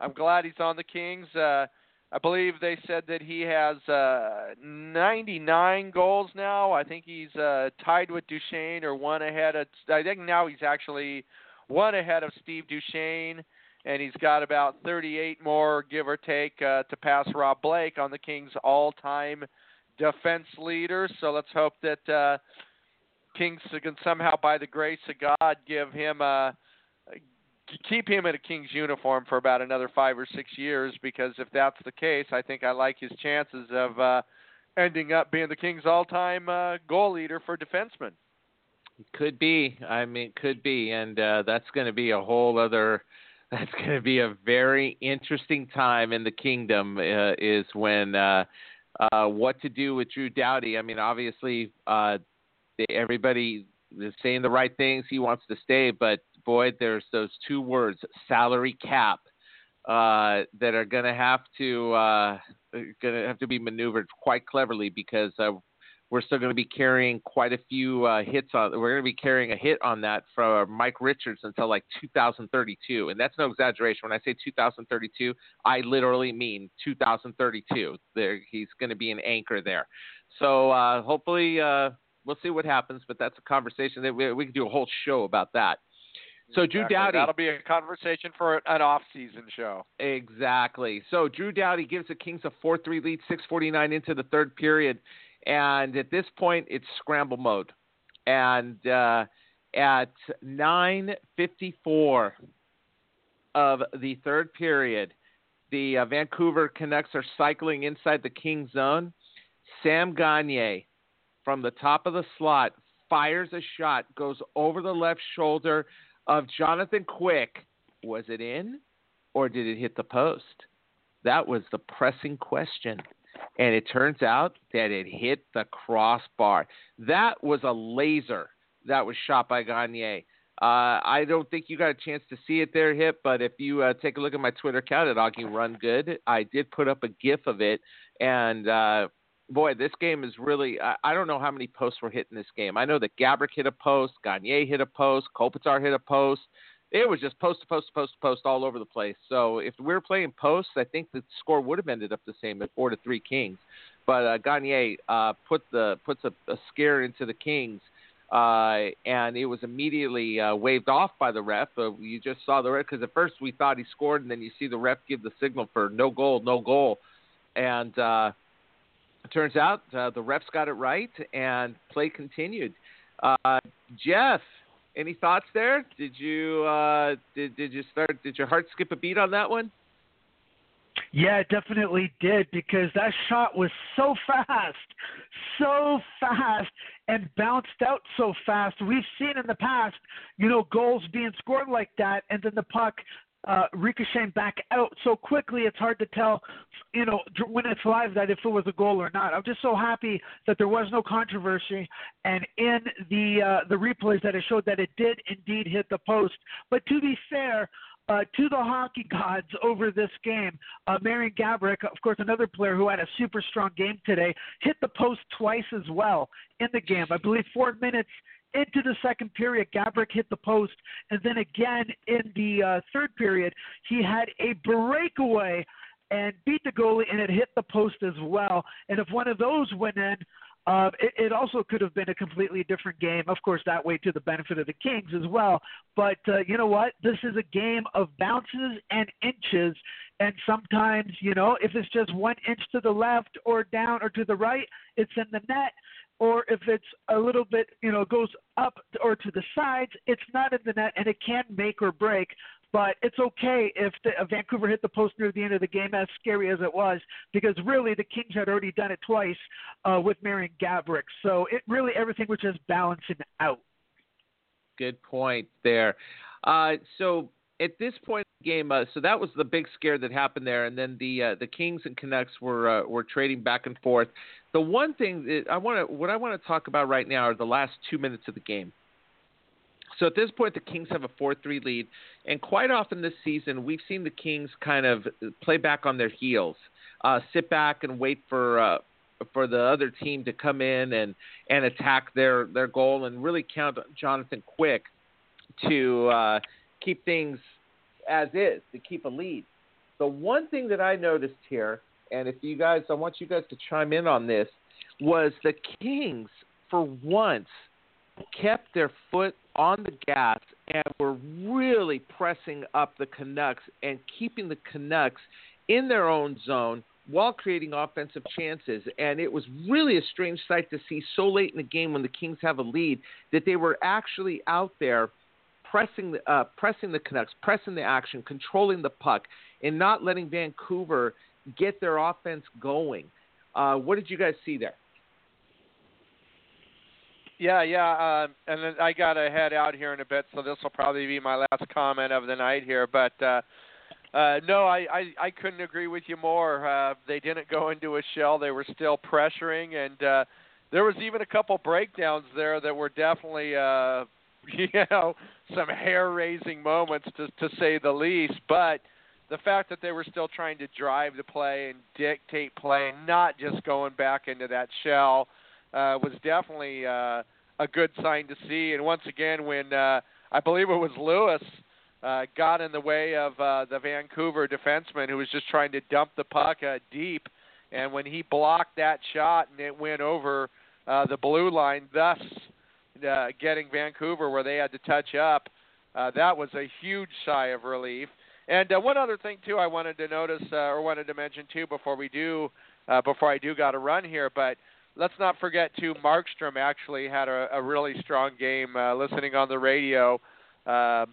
I'm glad he's on the Kings. Uh, I believe they said that he has uh, 99 goals now. I think he's uh, tied with Duchesne or one ahead of. I think now he's actually one ahead of Steve Duchesne, and he's got about 38 more, give or take, uh, to pass Rob Blake on the Kings' all-time defense leader. So let's hope that uh, Kings can somehow, by the grace of God, give him a keep him in a Kings uniform for about another five or six years. Because if that's the case, I think I like his chances of uh, ending up being the Kings' all-time uh, goal leader for defensemen. Could be. I mean, could be, and uh, that's going to be a whole other. That's going to be a very interesting time in the kingdom. Uh, is when uh, uh, what to do with Drew Doughty. I mean, obviously, uh, everybody is saying the right things. He wants to stay, but boy, there's those two words, salary cap, uh, that are going to have to uh, going to have to be maneuvered quite cleverly because uh, we're still going to be carrying quite a few uh, hits on. We're going to be carrying a hit on that for Mike Richards until like 2032, and that's no exaggeration. When I say 2032, I literally mean 2032. There, he's going to be an anchor there. So uh, hopefully, uh, we'll see what happens. But that's a conversation that we, we can do a whole show about that. So Drew Exactly. Doughty. That'll be a conversation for an off-season show. Exactly. So Drew Doughty gives the Kings a 4-3 lead, 6:49 into the third period, and at this point it's scramble mode. And uh, at 9:54 of the third period, the uh, Vancouver Canucks are cycling inside the King zone. Sam Gagne from the top of the slot fires a shot, goes over the left shoulder of Jonathan Quick. Was it in or did it hit the post? That was the pressing question. And it turns out that it hit the crossbar. That was a laser that was shot by Gagne. Uh, I don't think you got a chance to see it there, Hip, but if you uh, take a look at my Twitter account at Augie Run Good, I did put up a GIF of it. And uh, boy, this game is really. I, I don't know how many posts were hit in this game. I know that Gaborik hit a post, Gagne hit a post, Kopitar hit a post. It was just post to post to post to post all over the place. So if we were playing posts, I think the score would have ended up the same at four to three Kings. But uh, Gagne uh, put the puts a, a scare into the Kings, uh, and it was immediately uh, waved off by the ref. Uh, you just saw the ref because at first we thought he scored, and then you see the ref give the signal for no goal, no goal, and uh, it turns out uh, the refs got it right, and play continued. Uh, Jeff, any thoughts there? Did you uh, did did you start? Did your heart skip a beat on that one? Yeah, it definitely did because that shot was so fast, so fast, and bounced out so fast. We've seen in the past, you know, goals being scored like that, and then the puck uh, ricocheting back out so quickly. It's hard to tell, you know, when it's live that if it was a goal or not. I'm just so happy that there was no controversy, and in the uh, the replays that it showed that it did indeed hit the post. But to be fair uh, to the hockey gods over this game. Uh, Marian Gaborik, of course, another player who had a super strong game today, hit the post twice as well in the game. I believe four minutes into the second period, Gaborik hit the post, and then again in the uh, third period, he had a breakaway and beat the goalie, and it hit the post as well. And if one of those went in, uh, it, it also could have been a completely different game. Of course, that way to the benefit of the Kings as well. But uh, you know what? This is a game of bounces and inches. And sometimes, you know, if it's just one inch to the left or down or to the right, it's in the net. Or if it's a little bit, you know, goes up or to the sides, it's not in the net, and it can make or break. But it's okay if the, uh, Vancouver hit the post near the end of the game, as scary as it was, because really the Kings had already done it twice uh, with Marian Gaborik. So it really everything was just balancing out. Good point there. Uh, so at this point in the game, uh, so that was the big scare that happened there, and then the uh, the Kings and Canucks were uh, were trading back and forth. The one thing that I want to what I want to talk about right now are the last two minutes of the game. So at this point, the Kings have a 4 3 lead. And quite often this season, we've seen the Kings kind of play back on their heels, uh, sit back and wait for. Uh, for the other team to come in and, and attack their, their goal and really count on Jonathan Quick to uh, keep things as is, to keep a lead. The one thing that I noticed here, and if you guys, I want you guys to chime in on this, was the Kings, for once, kept their foot on the gas and were really pressing up the Canucks and keeping the Canucks in their own zone while creating offensive chances. And it was really a strange sight to see so late in the game when the Kings have a lead that they were actually out there pressing the, uh, pressing the Canucks, pressing the action, controlling the puck, and not letting Vancouver get their offense going. Uh, what did you guys see there? Yeah, yeah, um, and then I got to head out here in a bit, so this will probably be my last comment of the night here. But uh, uh, no, I, I I couldn't agree with you more. Uh, they didn't go into a shell; they were still pressuring, and uh, there was even a couple breakdowns there that were definitely uh, you know some hair-raising moments to to say the least. But the fact that they were still trying to drive the play and dictate play, not just going back into that shell, uh, was definitely uh, a good sign to see. And once again, when uh, I believe it was Lewis uh, got in the way of uh, the Vancouver defenseman who was just trying to dump the puck uh, deep, and when he blocked that shot and it went over uh, the blue line, thus uh, getting Vancouver where they had to touch up. Uh, that was a huge sigh of relief. And uh, one other thing too, I wanted to notice uh, or wanted to mention too before we do, uh, before I do got to run here, but let's not forget too, Markstrom actually had a, a really strong game. Uh, listening on the radio, uh,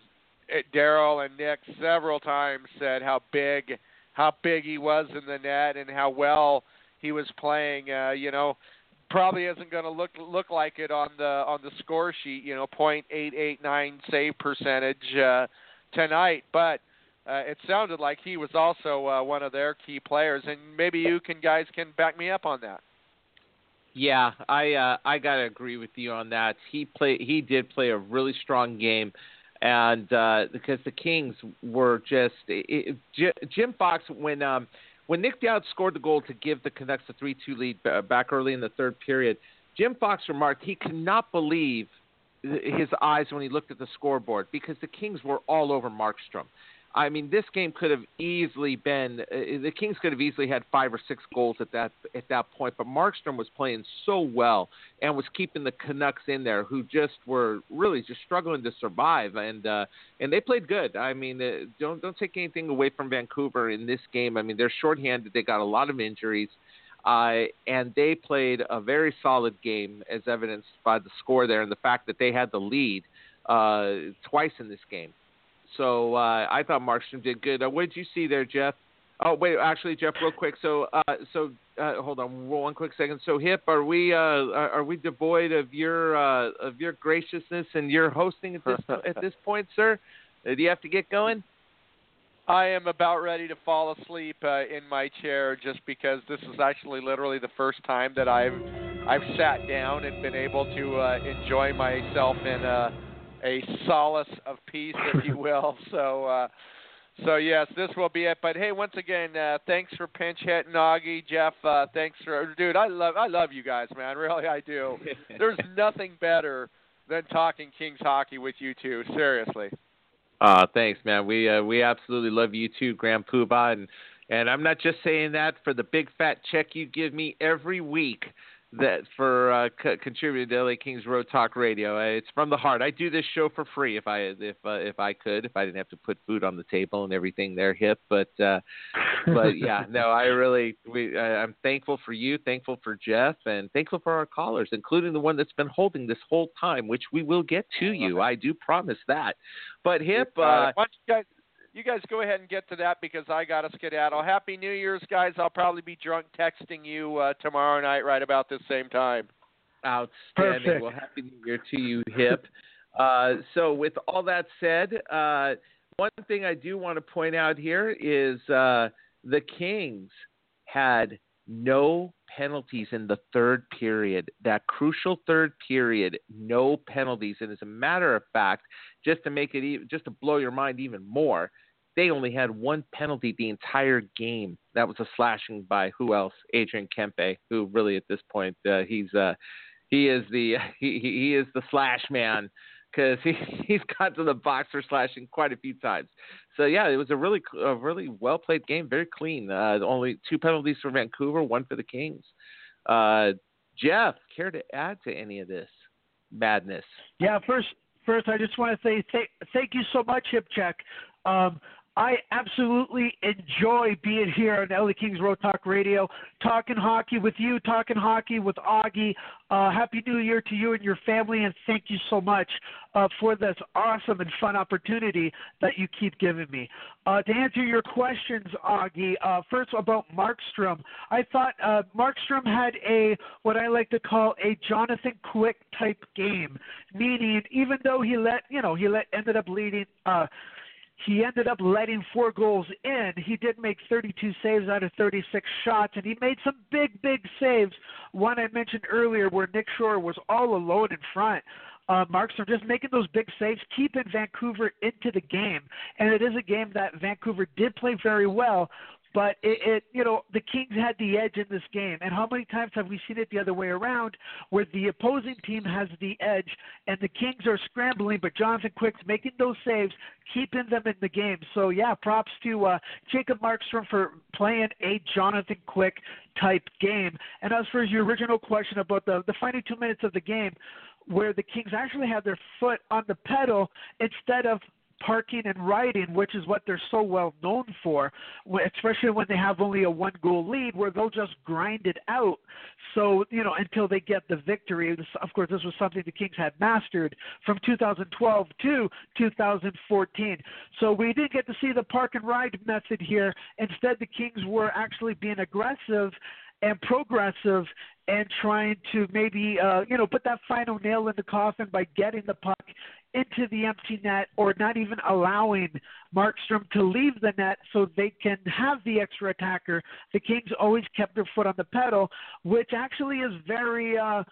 Daryl and Nick several times said how big, how big he was in the net and how well he was playing. Uh, you know, probably isn't going to look look like it on the on the score sheet. You know, point eight eight nine save percentage uh, tonight, but uh, it sounded like he was also uh, one of their key players. And maybe you can guys can back me up on that. Yeah, I uh, I gotta agree with you on that. He play he did play a really strong game, and uh, because the Kings were just it, it, Jim Fox when um, when Nick Dowd scored the goal to give the Canucks a 3 2 lead back early in the third period, Jim Fox remarked he could not believe his eyes when he looked at the scoreboard because the Kings were all over Markstrom. I mean, this game could have easily been uh, the Kings could have easily had five or six goals at that at that point, but Markstrom was playing so well and was keeping the Canucks in there, who just were really just struggling to survive, and uh, and they played good. I mean, uh, don't don't take anything away from Vancouver in this game. I mean, they're shorthanded; they got a lot of injuries. Uh, and they played a very solid game, as evidenced by the score there and the fact that they had the lead uh, twice in this game. So uh, I thought Markstrom did good. Uh, what did you see there, Jeff? Oh wait, actually, Jeff, real quick. So, uh, so uh, hold on one quick second. So, Hip, are we uh, are we devoid of your uh, of your graciousness and your hosting at this at this point, sir? Uh, do you have to get going? I am about ready to fall asleep uh, in my chair just because this is actually literally the first time that I've I've sat down and been able to uh, enjoy myself in a a solace of peace, if you will. So, uh, so yes, this will be it. But hey, once again, uh, thanks for pinch hitting Augie, Jeff. Uh, thanks for, dude. I love, I love you guys, man. Really, I do. There's nothing better than talking Kings hockey with you two. Seriously. Uh, thanks, man. We uh, we absolutely love you too, Grand Poobah, and and I'm not just saying that for the big fat check you give me every week that for uh, c- contributing to LA Kings Road Talk Radio. Uh, it's from the heart. I do this show for free if I if uh, if I could, if I didn't have to put food on the table and everything there, hip. But uh, but yeah, no, I really we I, I'm thankful for you, thankful for Jeff, and thankful for our callers, including the one that's been holding this whole time, which we will get to you. I do promise that. But hip, uh, uh, why don't you guys you guys go ahead and get to that because I got to skedaddle. Happy New Year's, guys. I'll probably be drunk texting you uh, tomorrow night right about this same time. Outstanding. Perfect. Well, happy New Year to you, Hip. uh, so, with all that said, uh, one thing I do want to point out here is uh, the Kings had no penalties in the third period. That crucial third period, no penalties. And as a matter of fact, just to make it even, just to blow your mind even more, they only had one penalty the entire game. That was a slashing by who else? Adrian Kempe, who really at this point uh, he's uh, he is the he he is the slash man because he he's got to the box for slashing quite a few times. So yeah, it was a really a really well played game, very clean. Uh, only two penalties for Vancouver, one for the Kings. Uh, Jeff, care to add to any of this madness? Yeah, first, first I just want to say th- thank you so much, Hip Check. Um, I absolutely enjoy being here on LA Kings Road Talk Radio, talking hockey with you, talking hockey with Augie. Uh, Happy New Year to you and your family, and thank you so much uh, for this awesome and fun opportunity that you keep giving me. Uh, to answer your questions, Augie, uh, first about Markstrom, I thought uh, Markstrom had a what I like to call a Jonathan Quick type game, meaning even though he let you know he let ended up leading. He ended up letting four goals in. He did make 32 saves out of 36 shots, and he made some big, big saves. One I mentioned earlier where Nick Shore was all alone in front. Uh, Markstrom just making those big saves, keeping Vancouver into the game. And it is a game that Vancouver did play very well, but it, it, you know, the Kings had the edge in this game. And how many times have we seen it the other way around, where the opposing team has the edge and the Kings are scrambling, but Jonathan Quick's making those saves, keeping them in the game. So yeah, props to uh, Jacob Markstrom for playing a Jonathan Quick type game. And as for your original question about the the final two minutes of the game, where the Kings actually had their foot on the pedal instead of parking and riding, which is what they're so well known for, especially when they have only a one goal lead where they'll just grind it out. So, you know, until they get the victory. Of course, this was something the Kings had mastered from 2012 to 2014. So we didn't get to see the park and ride method here. Instead, the Kings were actually being aggressive and progressive and trying to maybe uh, you know put that final nail in the coffin by getting the puck into the empty net or not even allowing Markstrom to leave the net so they can have the extra attacker. The Kings always kept their foot on the pedal, which actually is very uh,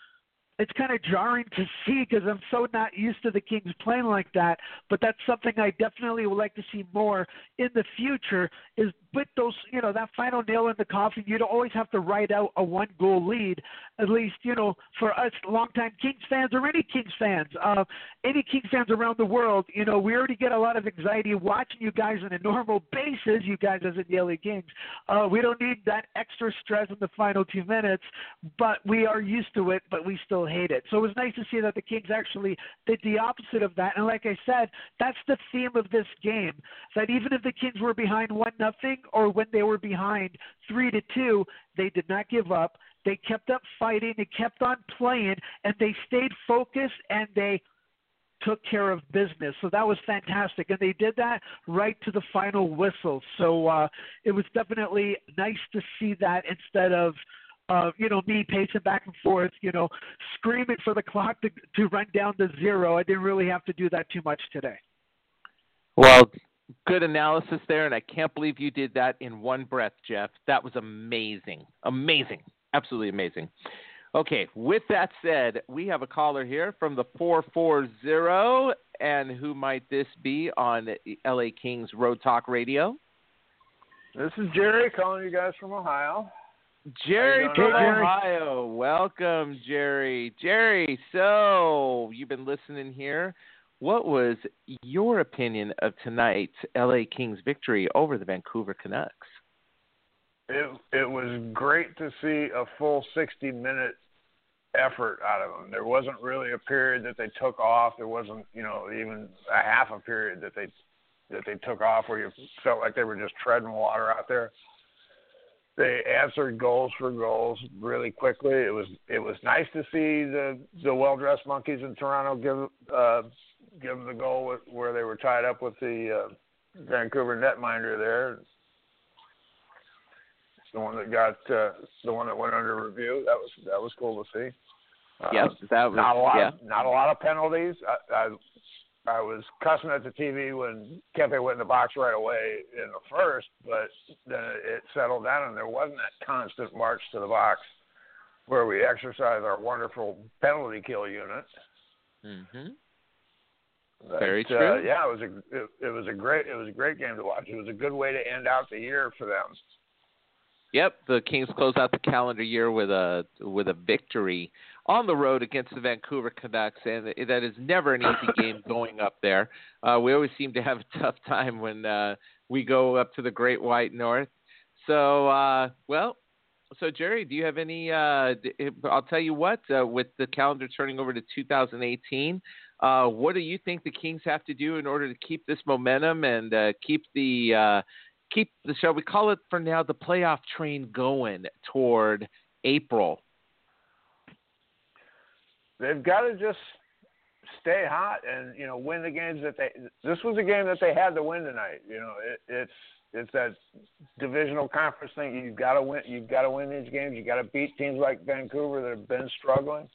it's kind of jarring to see because I'm so not used to the Kings playing like that. But that's something I definitely would like to see more in the future. Is with those, you know, that final nail in the coffin. You'd always have to write out a one goal lead, at least, you know, for us longtime Kings fans or any Kings fans, uh, any Kings fans around the world. You know, we already get a lot of anxiety watching you guys on a normal basis. You guys as in the LA Kings, uh, we don't need that extra stress in the final two minutes, but we are used to it. But we still hate it. So it was nice to see that the Kings actually did the opposite of that. And like I said, that's the theme of this game. That even if the Kings were behind one nothing or when they were behind three to two, they did not give up. They kept up fighting. They kept on playing, and they stayed focused and they took care of business. So that was fantastic, and they did that right to the final whistle. So uh, it was definitely nice to see that instead of uh, you know, me pacing back and forth, you know, screaming for the clock to to run down to zero. I didn't really have to do that too much today. Well, good analysis there, and I can't believe you did that in one breath, Jeff. That was amazing, amazing, absolutely amazing. Okay, with that said, we have a caller here from the 440, and who might this be on LA Kings Road Talk Radio? This is Jerry calling you guys from Ohio. Jerry from? Ohio. Welcome, Jerry. Jerry, so you've been listening here. What was your opinion of tonight's LA Kings victory over the Vancouver Canucks? It it was great to see a full 60 minute effort out of them. There wasn't really a period that they took off. There wasn't, you know, even a half a period that they that they took off where you felt like they were just treading water out there they answered goals for goals really quickly. It was it was nice to see the the well dressed monkeys in Toronto give uh, give them the goal where they were tied up with the uh, Vancouver netminder there. It's the one that got uh, the one that went under review. That was that was cool to see. Uh, yes, that was not a lot. yeah. Of, not a lot of penalties. I, I I was cussing at the TV when Kempe went in the box right away in the first, but then it settled down and there wasn't that constant march to the box where we exercise our wonderful penalty kill unit. Mm-hmm. But, Very uh, true. yeah, it was a it, it was a great it was a great game to watch. It was a good way to end out the year for them. Yep, the Kings close out the calendar year with a with a victory on the road against the Vancouver Canucks, and that is never an easy game going up there. Uh, we always seem to have a tough time when uh, we go up to the Great White North. So, uh, well, so Jerry, do you have any? Uh, I'll tell you what. Uh, with the calendar turning over to 2018, uh, what do you think the Kings have to do in order to keep this momentum and uh, keep the uh, keep the shall we call it for now the playoff train going toward April? They've got to just stay hot and you know win the games that they. This was a game that they had to win tonight. You know, it, it's it's that divisional conference thing. You've got to win. You've got to win these games. You got to beat teams like Vancouver that have been struggling.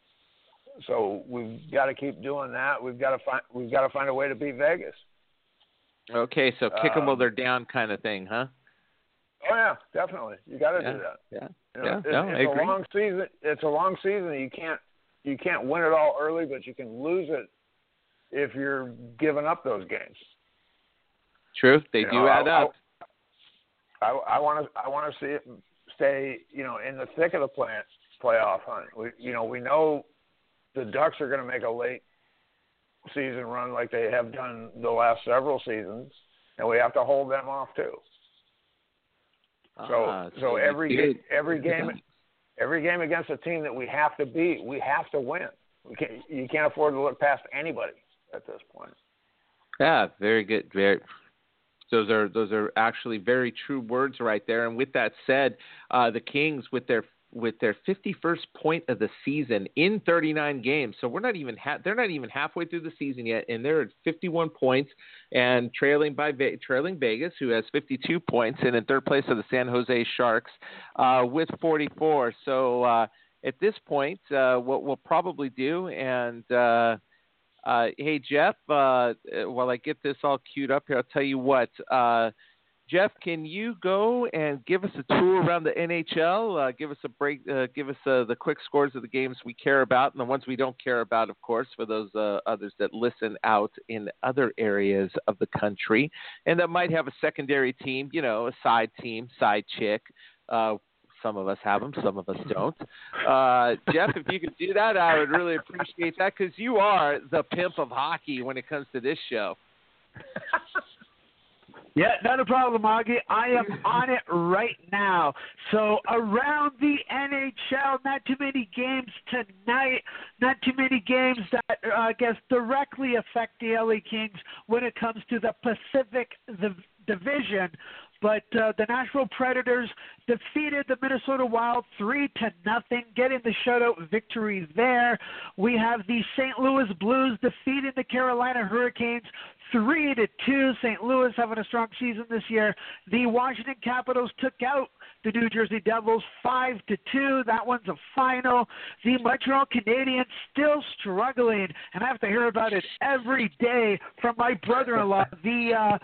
So we've got to keep doing that. We've got to find. We've got to find a way to beat Vegas. Okay, so kick them while Um, they're down, kind of thing, huh? Oh yeah, definitely. You got to Yeah. do that. Yeah. You know, Yeah, it's, no, I it's agree. a long season. It's a long season. You can't you can't win it all early, but you can lose it if you're giving up those games. True, they You do know, add I- up. I want to I want to see it stay you know in the thick of the play, playoff hunt. We you know we know the Ducks are going to make a late season run like they have done the last several seasons, and we have to hold them off too. So Ah, so you every did- ga- every game. Every game against a team that we have to beat, we have to win. We can't you can't afford to look past anybody at this point. Yeah, very good. Very. Those are those are actually very true words right there. And with that said, uh, the Kings with their with their 51st point of the season in 39 games. So we're not even ha- they're not even halfway through the season yet, and they're at 51 points and trailing by Ve- trailing Vegas, who has 52 points, and in third place are the San Jose Sharks uh, with 44. So uh, at this point, uh, what we'll probably do and uh, uh, hey Jeff, uh, while I get this all queued up here, I'll tell you what. Jeff, can you go and give us a tour around the NHL? Uh, give us a break. Uh, give us uh, the quick scores of the games we care about and the ones we don't care about, of course, for those uh, others that listen out in other areas of the country and that might have a secondary team, you know, a side team, side chick. Uh, some of us have them, some of us don't. Uh, Jeff, if you could do that, I would really appreciate that because you are the pimp of hockey when it comes to this show. Yeah, not a problem, Augie. I am on it right now. So around the NHL, not too many games tonight. Not too many games that uh, I guess directly affect the LA Kings when it comes to the Pacific the division. But uh, the Nashville Predators defeated the Minnesota Wild three to nothing, getting the shutout victory there. We have the St. Louis Blues defeating the Carolina Hurricanes three to two. St. Louis having a strong season this year. The Washington Capitals took out the New Jersey Devils five to two. That one's a final. The Montreal Canadiens still struggling, and I have to hear about it every day from my brother-in-law, the uh,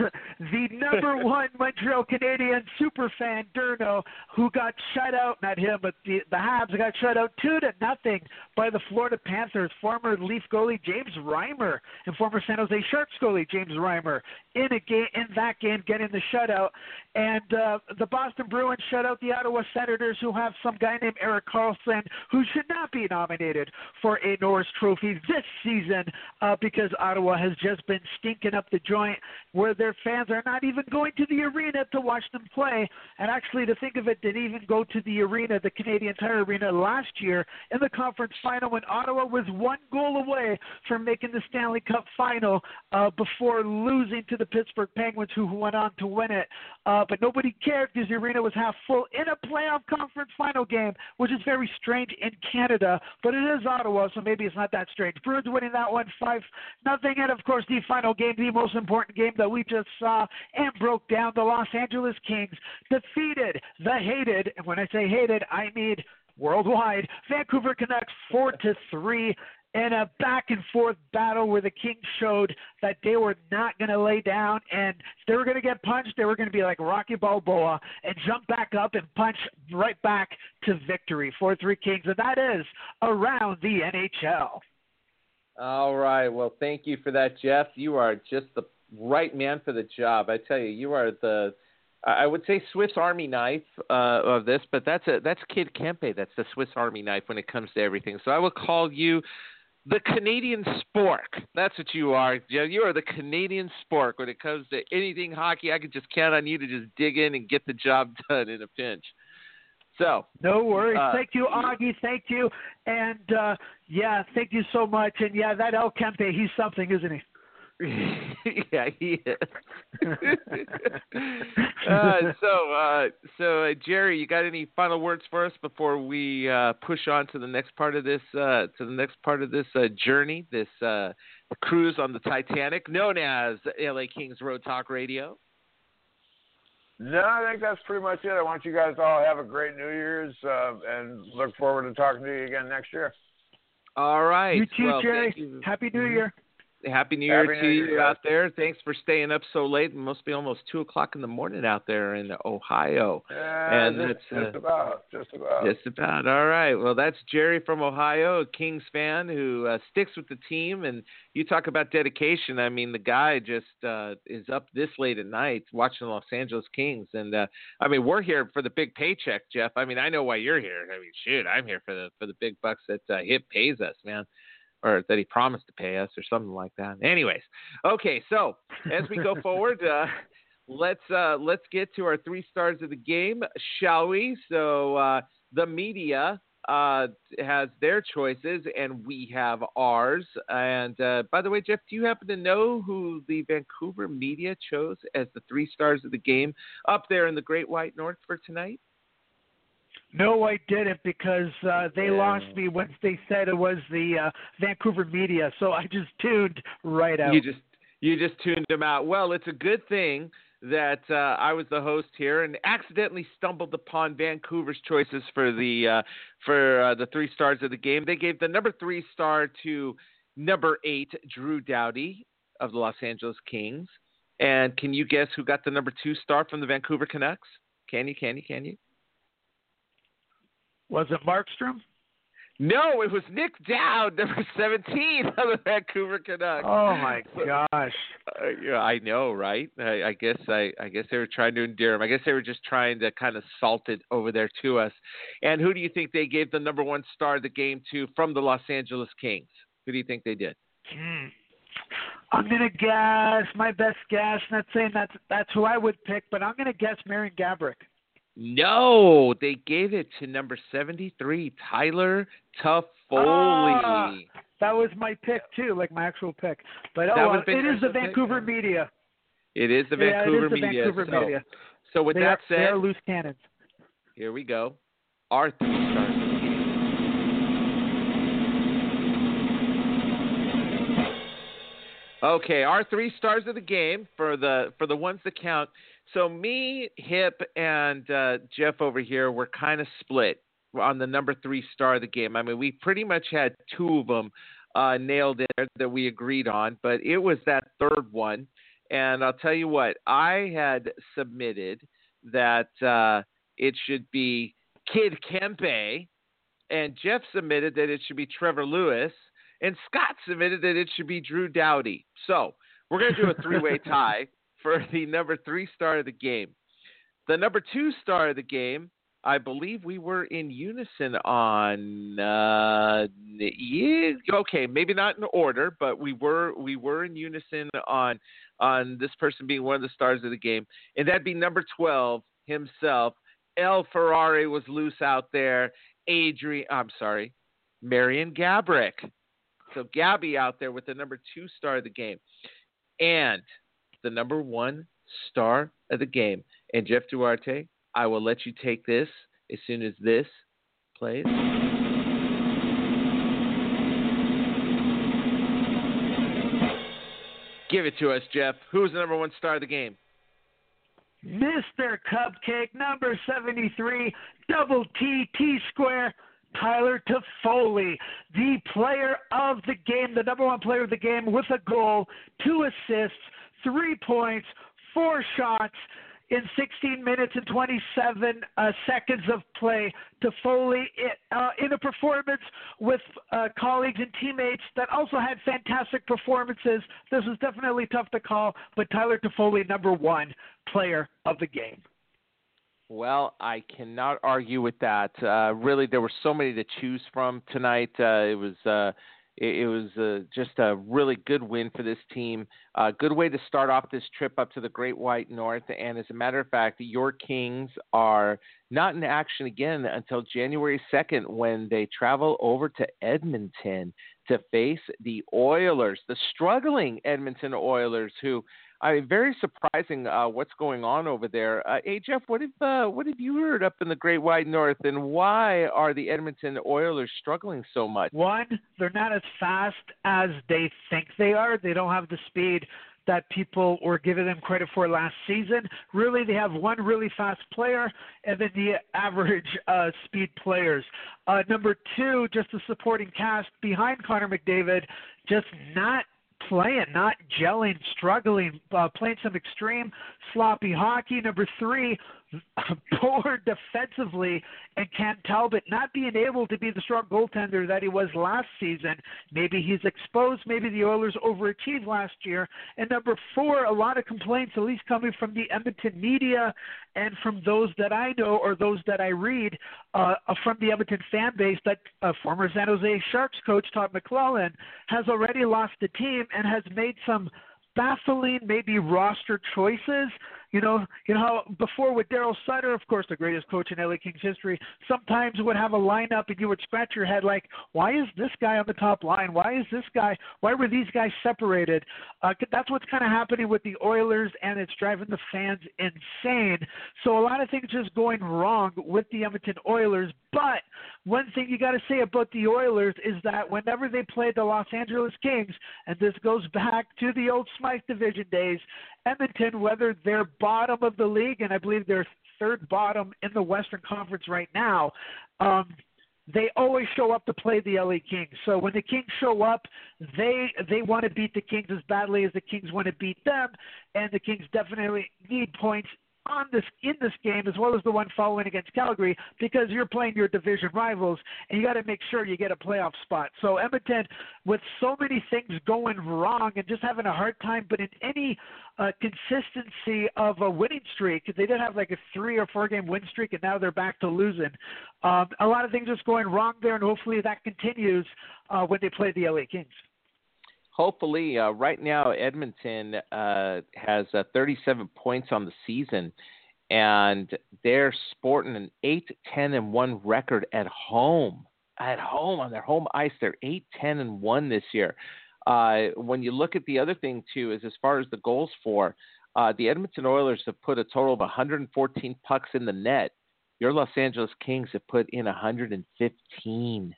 the number one Montreal Canadiens super fan Durno, who got shut out. Not him, but the the Habs got shut out two to nothing by the Florida Panthers. Former Leaf goalie James Reimer and former San Jose Sharks goalie James Reimer in a game in that game getting the shutout. And uh, the Boston Bruins shut out the Ottawa Senators, who have some guy named Erik Karlsson, who should not be nominated for a Norris Trophy this season uh, because Ottawa has just been stinking up the joint, where their fans are not even going to the arena to watch them play. And actually, to think of it, didn't even go to the arena, the Canadian Tire Arena, last year in the conference final when Ottawa was one goal away from making the Stanley Cup final uh, before losing to the Pittsburgh Penguins, who went on to win it. Uh, but nobody cared because the arena was half full in a playoff conference final game, which is very strange in Canada. But it is Ottawa, so maybe it's not that strange. Bruins winning that one five nothing, and of course the final game, the most important game that we just saw and broke down. The Los Angeles Kings defeated the hated, and when I say hated, I mean worldwide Vancouver Canucks four to three in a back and forth battle where the Kings showed that they were not going to lay down and they were going to get punched, they were going to be like Rocky Balboa and jump back up and punch right back to victory. 4 3 Kings, and that is around the NHL. All right. Well, thank you for that, Jeff. You are just the right man for the job. I tell you, you are the I would say Swiss Army knife uh, of this, but that's a that's Kid Kempe. That's the Swiss Army knife when it comes to everything. So I will call you the Canadian spork. That's what you are. You are the Canadian spork when it comes to anything hockey. I can just count on you to just dig in and get the job done in a pinch. So no worries. Uh, thank you, Augie. Thank you, and uh, yeah, thank you so much. And yeah, that El Kempe, he's something, isn't he? yeah, he is. uh, so, uh, so uh, Jerry, you got any final words for us before we uh, push on to the next part of this uh, to the next part of this uh, journey, this uh, cruise on the Titanic, known as LA Kings Road Talk Radio? No, I think that's pretty much it. I want you guys to all have a great New Year's uh, and look forward to talking to you again next year. All right. You too, well, Jerry. you. Happy New Year. Happy New Year Happy to New you Year, out there. Thanks for staying up so late. It must be almost two o'clock in the morning out there in Ohio. Yeah, And just, that's, just uh, about, just about. Just about. All right. Well, that's Jerry from Ohio, a Kings fan who uh, sticks with the team. And you talk about dedication. I mean, the guy just uh, is up this late at night watching the Los Angeles Kings. And uh, I mean, we're here for the big paycheck, Jeff. I mean, I know why you're here. I mean, shoot, I'm here for the for the big bucks that uh, Hip pays us, man. Or that he promised to pay us, or something like that. Anyways, okay. So as we go forward, uh, let's uh, let's get to our three stars of the game, shall we? So uh, the media uh, has their choices, and we have ours. And uh, by the way, Jeff, do you happen to know who the Vancouver media chose as the three stars of the game up there in the Great White North for tonight? No, I didn't because uh, they Yeah. lost me once they said it was the uh, Vancouver media. So I just tuned right out. You just you just tuned them out. Well, it's a good thing that uh, I was the host here and accidentally stumbled upon Vancouver's choices for the uh, for uh, the three stars of the game. They gave the number three star to number eight, Drew Doughty of the Los Angeles Kings. And can you guess who got the number two star from the Vancouver Canucks? Can you? Can you? Can you? Was it Markstrom? No, it was Nick Dowd, number 17 of the Vancouver Canucks. Oh my gosh! Uh, yeah, I know, right? I, I guess I, I guess they were trying to endear him. I guess they were just trying to kind of salt it over there to us. And who do you think they gave the number one star of the game to from the Los Angeles Kings? Who do you think they did? Hmm. I'm gonna guess my best guess. Not saying that's that's who I would pick, but I'm gonna guess Marian Gaborik. No, they gave it to number 73, Tyler Toffoli. Ah, That was my pick too, like my actual pick. But That oh, well, it is the your pick, Vancouver media. It is the yeah, Vancouver is the media. Vancouver so, media. so with they that are, they said, are loose cannons. Here we go. Our three stars of the game. Okay, our three stars of the game for the for the ones that count. So me, Hip, and uh, Jeff over here were kind of split on the number three star of the game. I mean, we pretty much had two of them uh, nailed in there that we agreed on, but it was that third one. And I'll tell you what, I had submitted that uh, it should be Kid Kempe, and Jeff submitted that it should be Trevor Lewis, and Scott submitted that it should be Drew Doughty. So we're going to do a three way tie for the number three star of the game. The number two star of the game, I believe we were in unison on. Uh, yeah, okay, maybe not in order, but we were we were in unison on on this person being one of the stars of the game, and that'd be number twelve himself. El Ferrari was loose out there. Adrian, I'm sorry, Marian Gaborik. So Gabby out there with the number two star of the game, and the number one star of the game. And Jeff Duarte, I will let you take this as soon as this plays. Give it to us, Jeff. Who's the number one star of the game? Mr. Cupcake, number 73, double T, T square, Tyler Toffoli, the player of the game, the number one player of the game with a goal, two assists, three points, four shots in 16 minutes and 27 uh, seconds of play. Toffoli uh, in a performance with uh, colleagues and teammates that also had fantastic performances. This was definitely tough to call, but Tyler Toffoli, number one player of the game. Well, I cannot argue with that. Uh, really, there were so many to choose from tonight. Uh, it was uh, it, it was uh, just a really good win for this team. A good way to start off this trip up to the Great White North. And as a matter of fact, your Kings are not in action again until January 2nd when they travel over to Edmonton to face the Oilers, the struggling Edmonton Oilers, who Mean, very surprising uh, what's going on over there. Uh, hey Jeff, what have uh, what have you heard up in the Great White North, and why are the Edmonton Oilers struggling so much? One, they're not as fast as they think they are. They don't have the speed that people were giving them credit for last season. Really, they have one really fast player and then the average uh, speed players. Uh, number two, just the supporting cast behind Connor McDavid, just not playing, not gelling, struggling, uh, playing some extreme sloppy hockey. Number three, poor defensively, and Cam Talbot not being able to be the strong goaltender that he was last season. Maybe he's exposed. Maybe the Oilers overachieved last year. And number four, a lot of complaints, at least coming from the Edmonton media and from those that I know or those that I read uh, from the Edmonton fan base, that uh, former San Jose Sharks coach Todd McLellan has already lost the team and has made some baffling, maybe roster choices you know, you know how before with Daryl Sutter, of course, the greatest coach in LA Kings history, sometimes would have a lineup and you would scratch your head like, why is this guy on the top line? Why is this guy? Why were these guys separated? Uh, that's what's kind of happening with the Oilers, and it's driving the fans insane. So a lot of things just going wrong with the Edmonton Oilers. But one thing you got to say about the Oilers is that whenever they played the Los Angeles Kings, and this goes back to the old Smythe division days, Edmonton, whether they're bottom of the league, and I believe they're third bottom in the Western Conference right now, um, they always show up to play the LA Kings. So when the Kings show up, they they want to beat the Kings as badly as the Kings want to beat them, and the Kings definitely need points on this in this game as well as the one following against Calgary because you're playing your division rivals and you got to make sure you get a playoff spot. So Edmonton, with so many things going wrong and just having a hard time, but in any uh, consistency of a winning streak, they did have like a three or four game win streak and now they're back to losing. Um, a lot of things just going wrong there, and hopefully that continues uh, when they play the LA Kings hopefully, uh, right now Edmonton uh, has uh, 37 points on the season, and they're sporting an 8 10 and 1 record at home. At home on their home ice, they're 8 10 and 1 this year. Uh, when you look at the other thing, too, is as far as the goals for, uh, the Edmonton Oilers have put a total of 114 pucks in the net. Your Los Angeles Kings have put in 115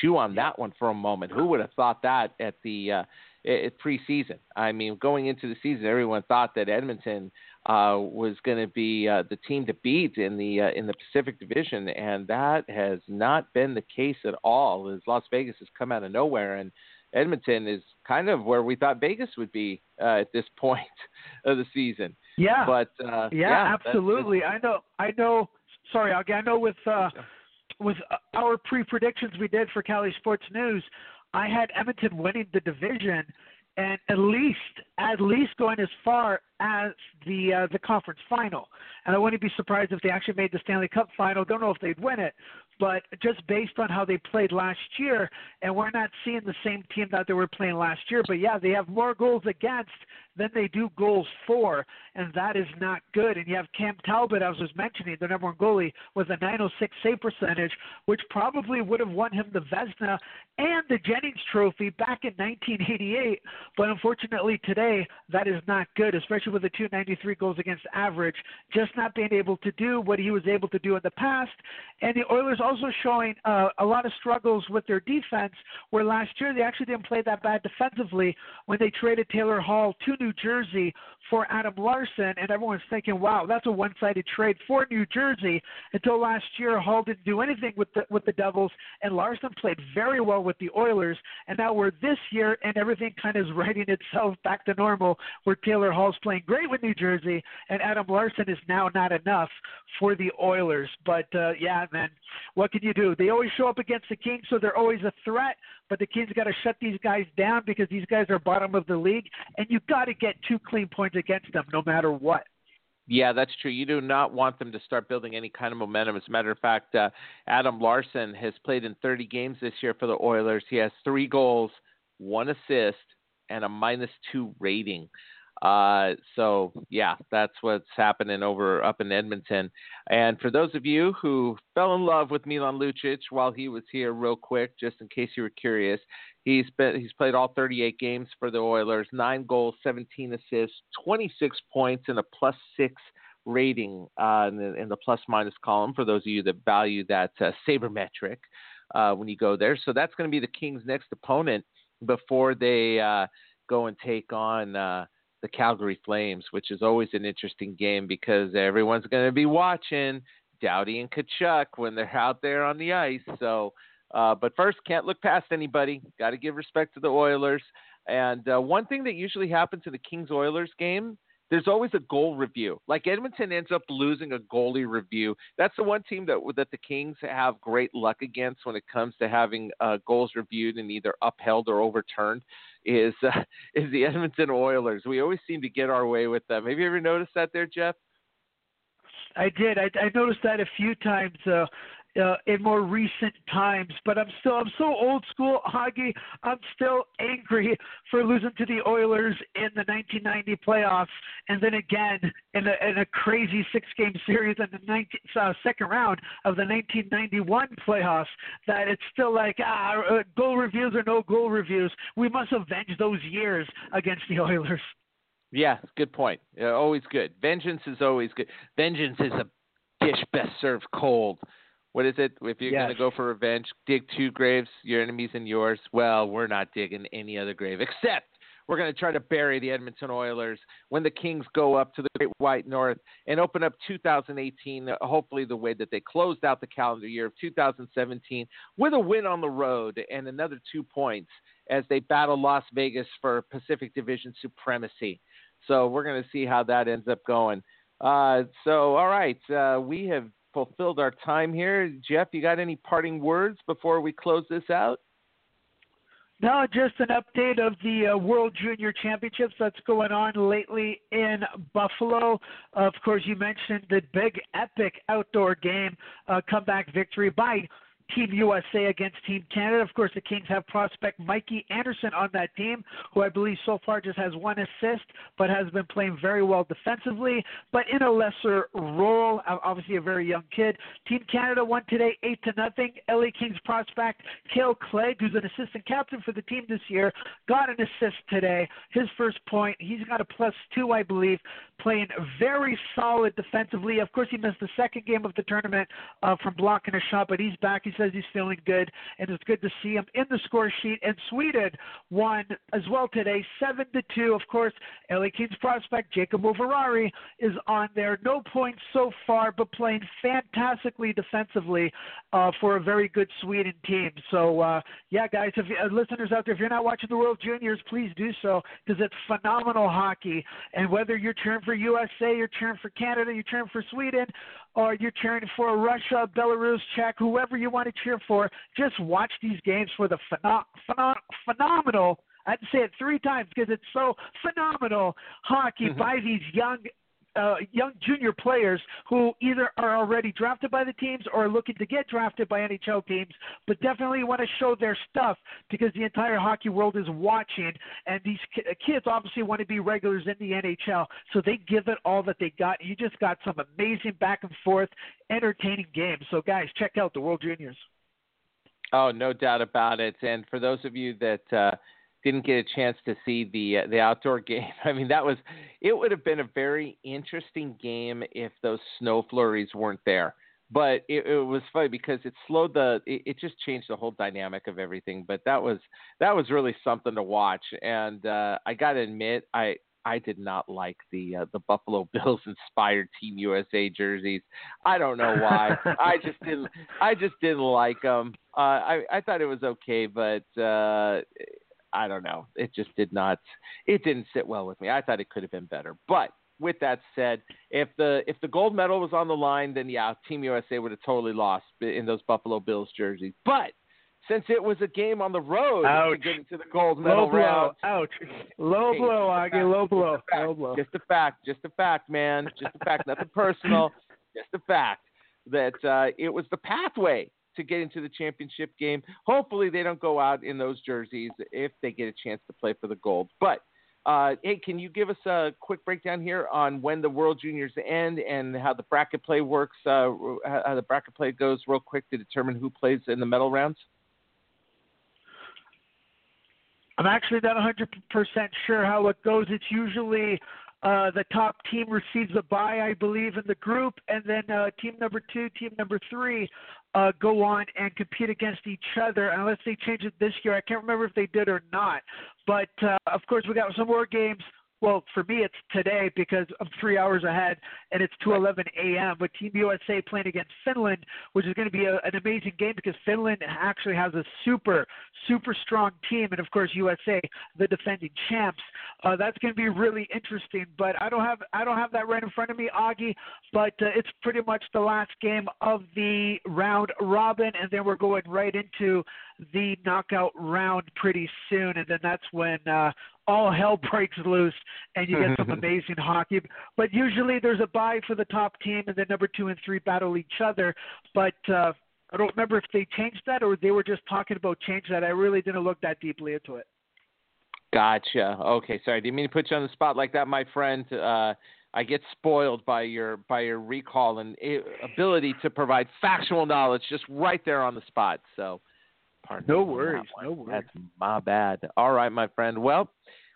chew on that one for a moment. Who would have thought that at the uh, at preseason? I mean, going into the season, everyone thought that Edmonton uh, was going to be uh, the team to beat in the uh, in the Pacific Division, and that has not been the case at all. As Las Vegas has come out of nowhere, and Edmonton is kind of where we thought Vegas would be uh, at this point of the season. Yeah, but uh, yeah, yeah, absolutely. That's, I know. I know. Sorry, I know with. Uh, with our pre predictions we did for Cali Sports News, I had Edmonton winning the division and at least at least going as far as the uh, the conference final. And I wouldn't be surprised if they actually made the Stanley Cup final. Don't know if they'd win it, but just based on how they played last year, and we're not seeing the same team that they were playing last year. But yeah, they have more goals against than they do goals for, and that is not good. And you have Cam Talbot, as I was mentioning, the number one goalie, with a 906 save percentage, which probably would have won him the Vezina and the Jennings Trophy back in 1988. But unfortunately, today that is not good, especially with the 293 goals against average, just not being able to do what he was able to do in the past. And the Oilers also showing uh, a lot of struggles with their defense, where last year they actually didn't play that bad defensively when they traded Taylor Hall to New Jersey for Adam Larsson, and everyone's thinking, "Wow, that's a one-sided trade for New Jersey." Until last year, Hall didn't do anything with the with the Devils, and Larsson played very well with the Oilers. And now we're this year, and everything kind of is righting itself back to normal, where Taylor Hall's playing great with New Jersey, and Adam Larsson is now not enough for the Oilers. But uh, yeah, man, what can you do? They always show up against the Kings, so they're always a threat. But the Kings got to shut these guys down because these guys are bottom of the league, and you got to get two clean points against them no matter what. Yeah, that's true. You do not want them to start building any kind of momentum. As a matter of fact, uh, Adam Larsson has played in 30 games this year for the Oilers. He has three goals, one assist, and a minus two rating. Uh, so yeah, that's what's happening over up in Edmonton. And for those of you who fell in love with Milan Lucic while he was here, real quick, just in case you were curious, he's been he's played all 38 games for the Oilers, nine goals, 17 assists, 26 points, and a plus six rating uh, in, the, in, the, plus minus column for those of you that value that uh, sabermetric uh, when you go there. So that's going to be the Kings' next opponent before they uh, go and take on uh, the Calgary Flames, which is always an interesting game because everyone's going to be watching Doughty and Tkachuk when they're out there on the ice. So, uh, but first, can't look past anybody. Got to give respect to the Oilers. And uh, one thing that usually happens in the Kings Oilers game, there's always a goal review. Like Edmonton ends up losing a goalie review. That's the one team that that the Kings have great luck against when it comes to having uh, goals reviewed and either upheld or overturned. Is uh, is the Edmonton Oilers? We always seem to get our way with them. Have you ever noticed that there, Jeff? I did. I, I noticed that a few times. Uh, uh, in more recent times. But I'm still I'm so old school, Augie. I'm still angry for losing to the Oilers in the 1990 playoffs, and then again in a, in a crazy six-game series in the 19, uh, second round of the 1991 playoffs. That it's still like ah, uh, goal reviews or no goal reviews. We must avenge those years against the Oilers. Yeah, good point. Uh, always good. Vengeance is always good. Vengeance is a dish best served cold what is it? If you're yes. going to go for revenge, dig two graves, your enemies and yours. Well, we're not digging any other grave, except we're going to try to bury the Edmonton Oilers when the Kings go up to the Great White North and open up 2018, hopefully the way that they closed out the calendar year of 2017 with a win on the road and another two points as they battle Las Vegas for Pacific Division supremacy. So we're going to see how that ends up going. Uh, so, all right, uh, we have fulfilled our time here. Jeff, you got any parting words before we close this out? No, just an update of the uh, World Junior Championships that's going on lately in Buffalo. Of course, you mentioned the big, epic outdoor game uh, comeback victory by Team USA against Team Canada. Of course, the Kings have prospect Mikey Anderson on that team, who I believe so far just has one assist, but has been playing very well defensively, but in a lesser role. Obviously, a very young kid. Team Canada won today, eight to nothing. LA Kings prospect Kale Clague, who's an assistant captain for the team this year, got an assist today. His first point. He's got a plus two, I believe, playing very solid defensively. Of course, he missed the second game of the tournament uh, from blocking a shot, but he's back. He says he's feeling good, and it's good to see him in the score sheet. And Sweden won as well today, seven to two. Of course, LA Kings prospect Jacob Moverare is on there. No points so far, but playing fantastically defensively uh, for a very good Sweden team. So uh, yeah, guys, if uh, listeners out there, if you're not watching the World Juniors, please do so because it's phenomenal hockey. And whether you're cheering for USA, you're cheering for Canada, you're cheering for Sweden, or you're cheering for Russia, Belarus, Czech, whoever you want to cheer for, just watch these games for the phenom- phenom- phenomenal. I had to say it three times because it's so phenomenal hockey mm-hmm. by these young uh, young junior players who either are already drafted by the teams or are looking to get drafted by NHL teams, but definitely want to show their stuff because the entire hockey world is watching, and these kids obviously want to be regulars in the NHL, so they give it all that they got. You just got some amazing back and forth, entertaining games. So guys, check out the World Juniors. Oh, no doubt about it. And for those of you that uh, didn't get a chance to see the uh, the outdoor game. I mean, that was it would have been a very interesting game if those snow flurries weren't there. But it, it was funny because it slowed the it, it, just changed the whole dynamic of everything. But that was that was really something to watch. And uh, I got to admit, I I did not like the uh, the Buffalo Bills inspired Team USA jerseys. I don't know why. I just didn't. I just didn't like them. Uh, I I thought it was okay, but uh, I don't know. It just did not. It didn't sit well with me. I thought it could have been better. But with that said, if the if the gold medal was on the line, then yeah, Team USA would have totally lost in those Buffalo Bills jerseys. But since it was a game on the road Ouch. to get into the gold medal low blow. round. Ouch. Low hey, blow, Augie. Low blow. Low blow. Just a fact. Just a fact, man. Just a fact. Nothing personal. Just a fact that uh, it was the pathway to get into the championship game. Hopefully, they don't go out in those jerseys if they get a chance to play for the gold. But uh, hey, can you give us a quick breakdown here on when the World Juniors end and how the bracket play works? Uh, how the bracket play goes, real quick, to determine who plays in the medal rounds. I'm actually not 100% sure how it goes. It's usually uh, the top team receives a bye, I believe, in the group, and then uh, team number two, team number three uh, go on and compete against each other. Unless they change it this year, I can't remember if they did or not. But uh, of course, we got some more games well, for me it's today because I'm three hours ahead, and it's 2:11 a.m. But Team USA playing against Finland, which is going to be a, an amazing game because Finland actually has a super, super strong team, and of course USA, the defending champs. Uh, that's going to be really interesting. But I don't have I don't have that right in front of me, Augie. But uh, it's pretty much the last game of the round robin, and then we're going right into the knockout round pretty soon, and then that's when uh, all hell breaks loose and you get some amazing hockey. But usually there's a bye for the top team, and then number two and three battle each other. But uh, I don't remember if they changed that or they were just talking about change that. I really didn't look that deeply into it. Gotcha. Okay, sorry, didn't mean to put you on the spot like that, my friend. Uh, I get spoiled by your by your recall and ability to provide factual knowledge just right there on the spot. So, pardon no worries, no worries. That's my bad. All right, my friend. Well,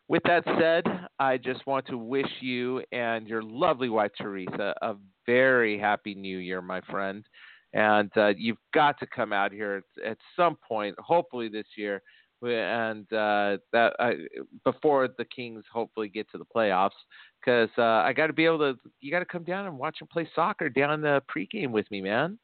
with that said, I just want to wish you and your lovely wife Teresa a very happy New Year, my friend. And uh, you've got to come out here at, at some point, hopefully this year, and uh, that uh, before the Kings hopefully get to the playoffs, because uh, I got to be able to. You got to come down and watch them play soccer down the pregame with me, man.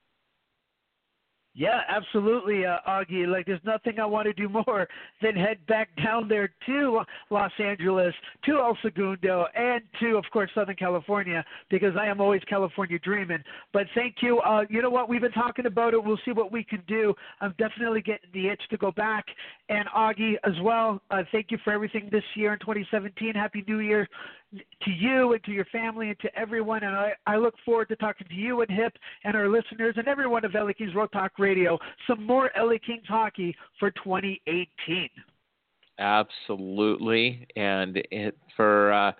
Yeah, absolutely, uh, Augie. Like, there's nothing I want to do more than head back down there to Los Angeles, to El Segundo, and to, of course, Southern California, because I am always California dreaming. But thank you. Uh, you know what? We've been talking about it. We'll see what we can do. I'm definitely getting the itch to go back. And Augie as well. Uh, thank you for everything this year in 2017. Happy New Year to you and to your family and to everyone. And I, I look forward to talking to you and Hip and our listeners and everyone of LA Kings Road Talk Radio. Some more LA Kings hockey for 2018. Absolutely. And it, for uh,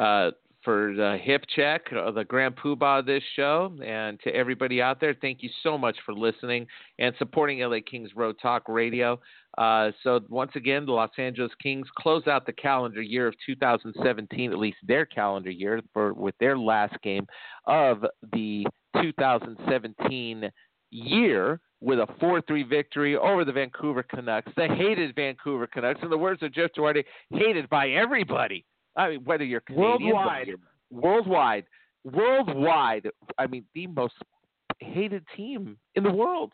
uh, for the hip check, uh, the grand poobah of this show, and to everybody out there, thank you so much for listening and supporting LA Kings Road Talk Radio. Uh, so once again, the Los Angeles Kings close out the calendar year of 2017, at least their calendar year, for with their last game of the 2017 year with a 4-3 victory over the Vancouver Canucks, the hated Vancouver Canucks. In the words of Jeff Duarte, hated by everybody. I mean, whether you're Canadian, worldwide, you're worldwide, worldwide. I mean, the most hated team in the world.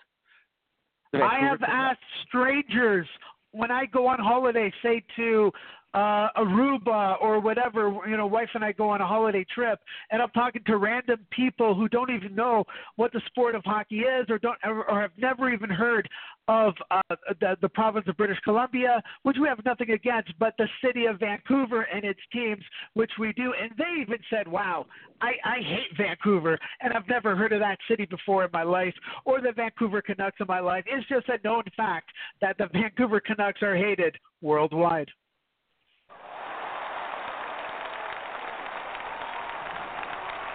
The I have asked strangers when I go on holiday, say to uh, Aruba or whatever, you know, wife and I go on a holiday trip, and I'm talking to random people who don't even know what the sport of hockey is, or don't, ever, or have never even heard of uh, the, the province of British Columbia, which we have nothing against, but the city of Vancouver and its teams, which we do. And they even said, "Wow, I, I hate Vancouver, and I've never heard of that city before in my life, or the Vancouver Canucks in my life." It's just a known fact that the Vancouver Canucks are hated worldwide.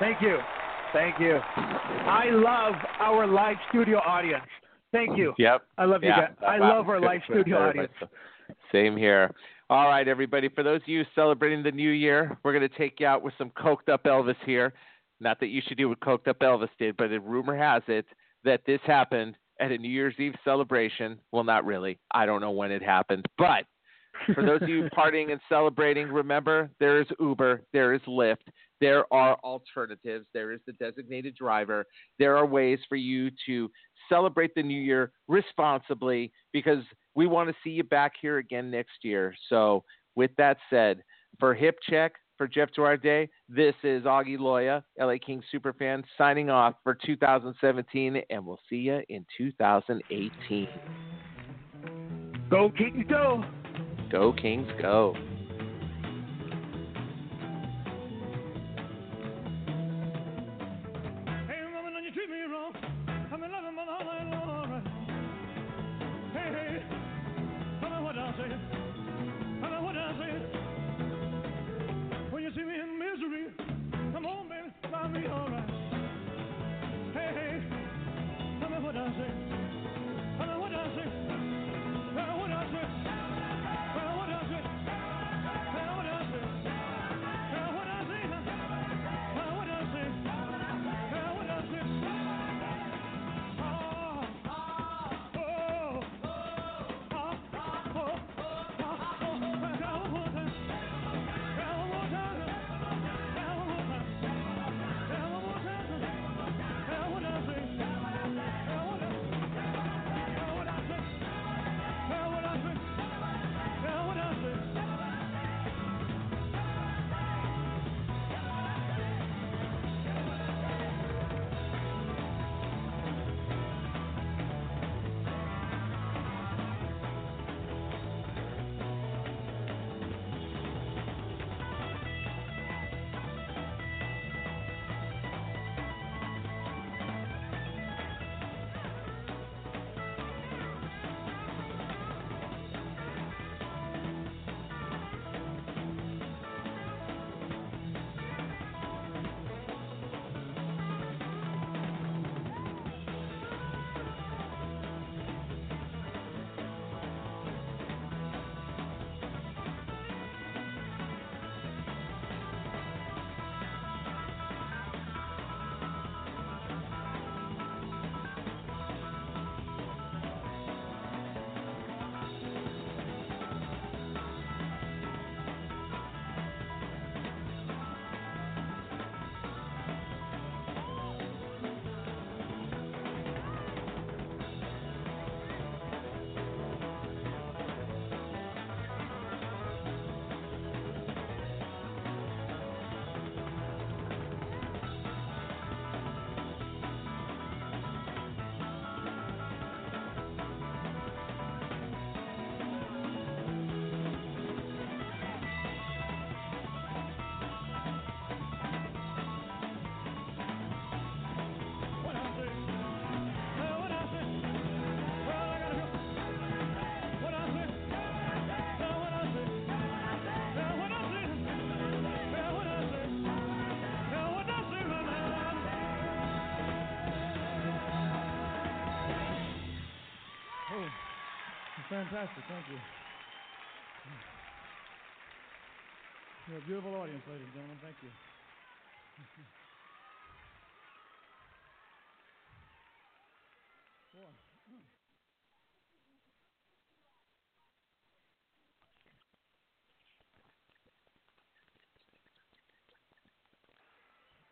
Thank you. Thank you. I love our live studio audience. Thank you. Yep. I love Yeah. you guys. I love our live studio audience. Same here. All right, everybody. For those of you celebrating the new year, we're going to take you out with some coked up Elvis here. Not that you should do what coked up Elvis did, but a rumor has it that this happened at a New Year's Eve celebration. Well, not really. I don't know when it happened, but for those of you partying and celebrating, remember there is Uber, there is Lyft, there are alternatives, there is the designated driver. There are ways for you to celebrate the new year responsibly because we want to see you back here again next year. So, with that said, for Hip Check, for Jeff Duarte, this is Augie Loya, LA Kings superfan, signing off for 2017, and we'll see you in 2018. Go Kings, go! Go Kings, go.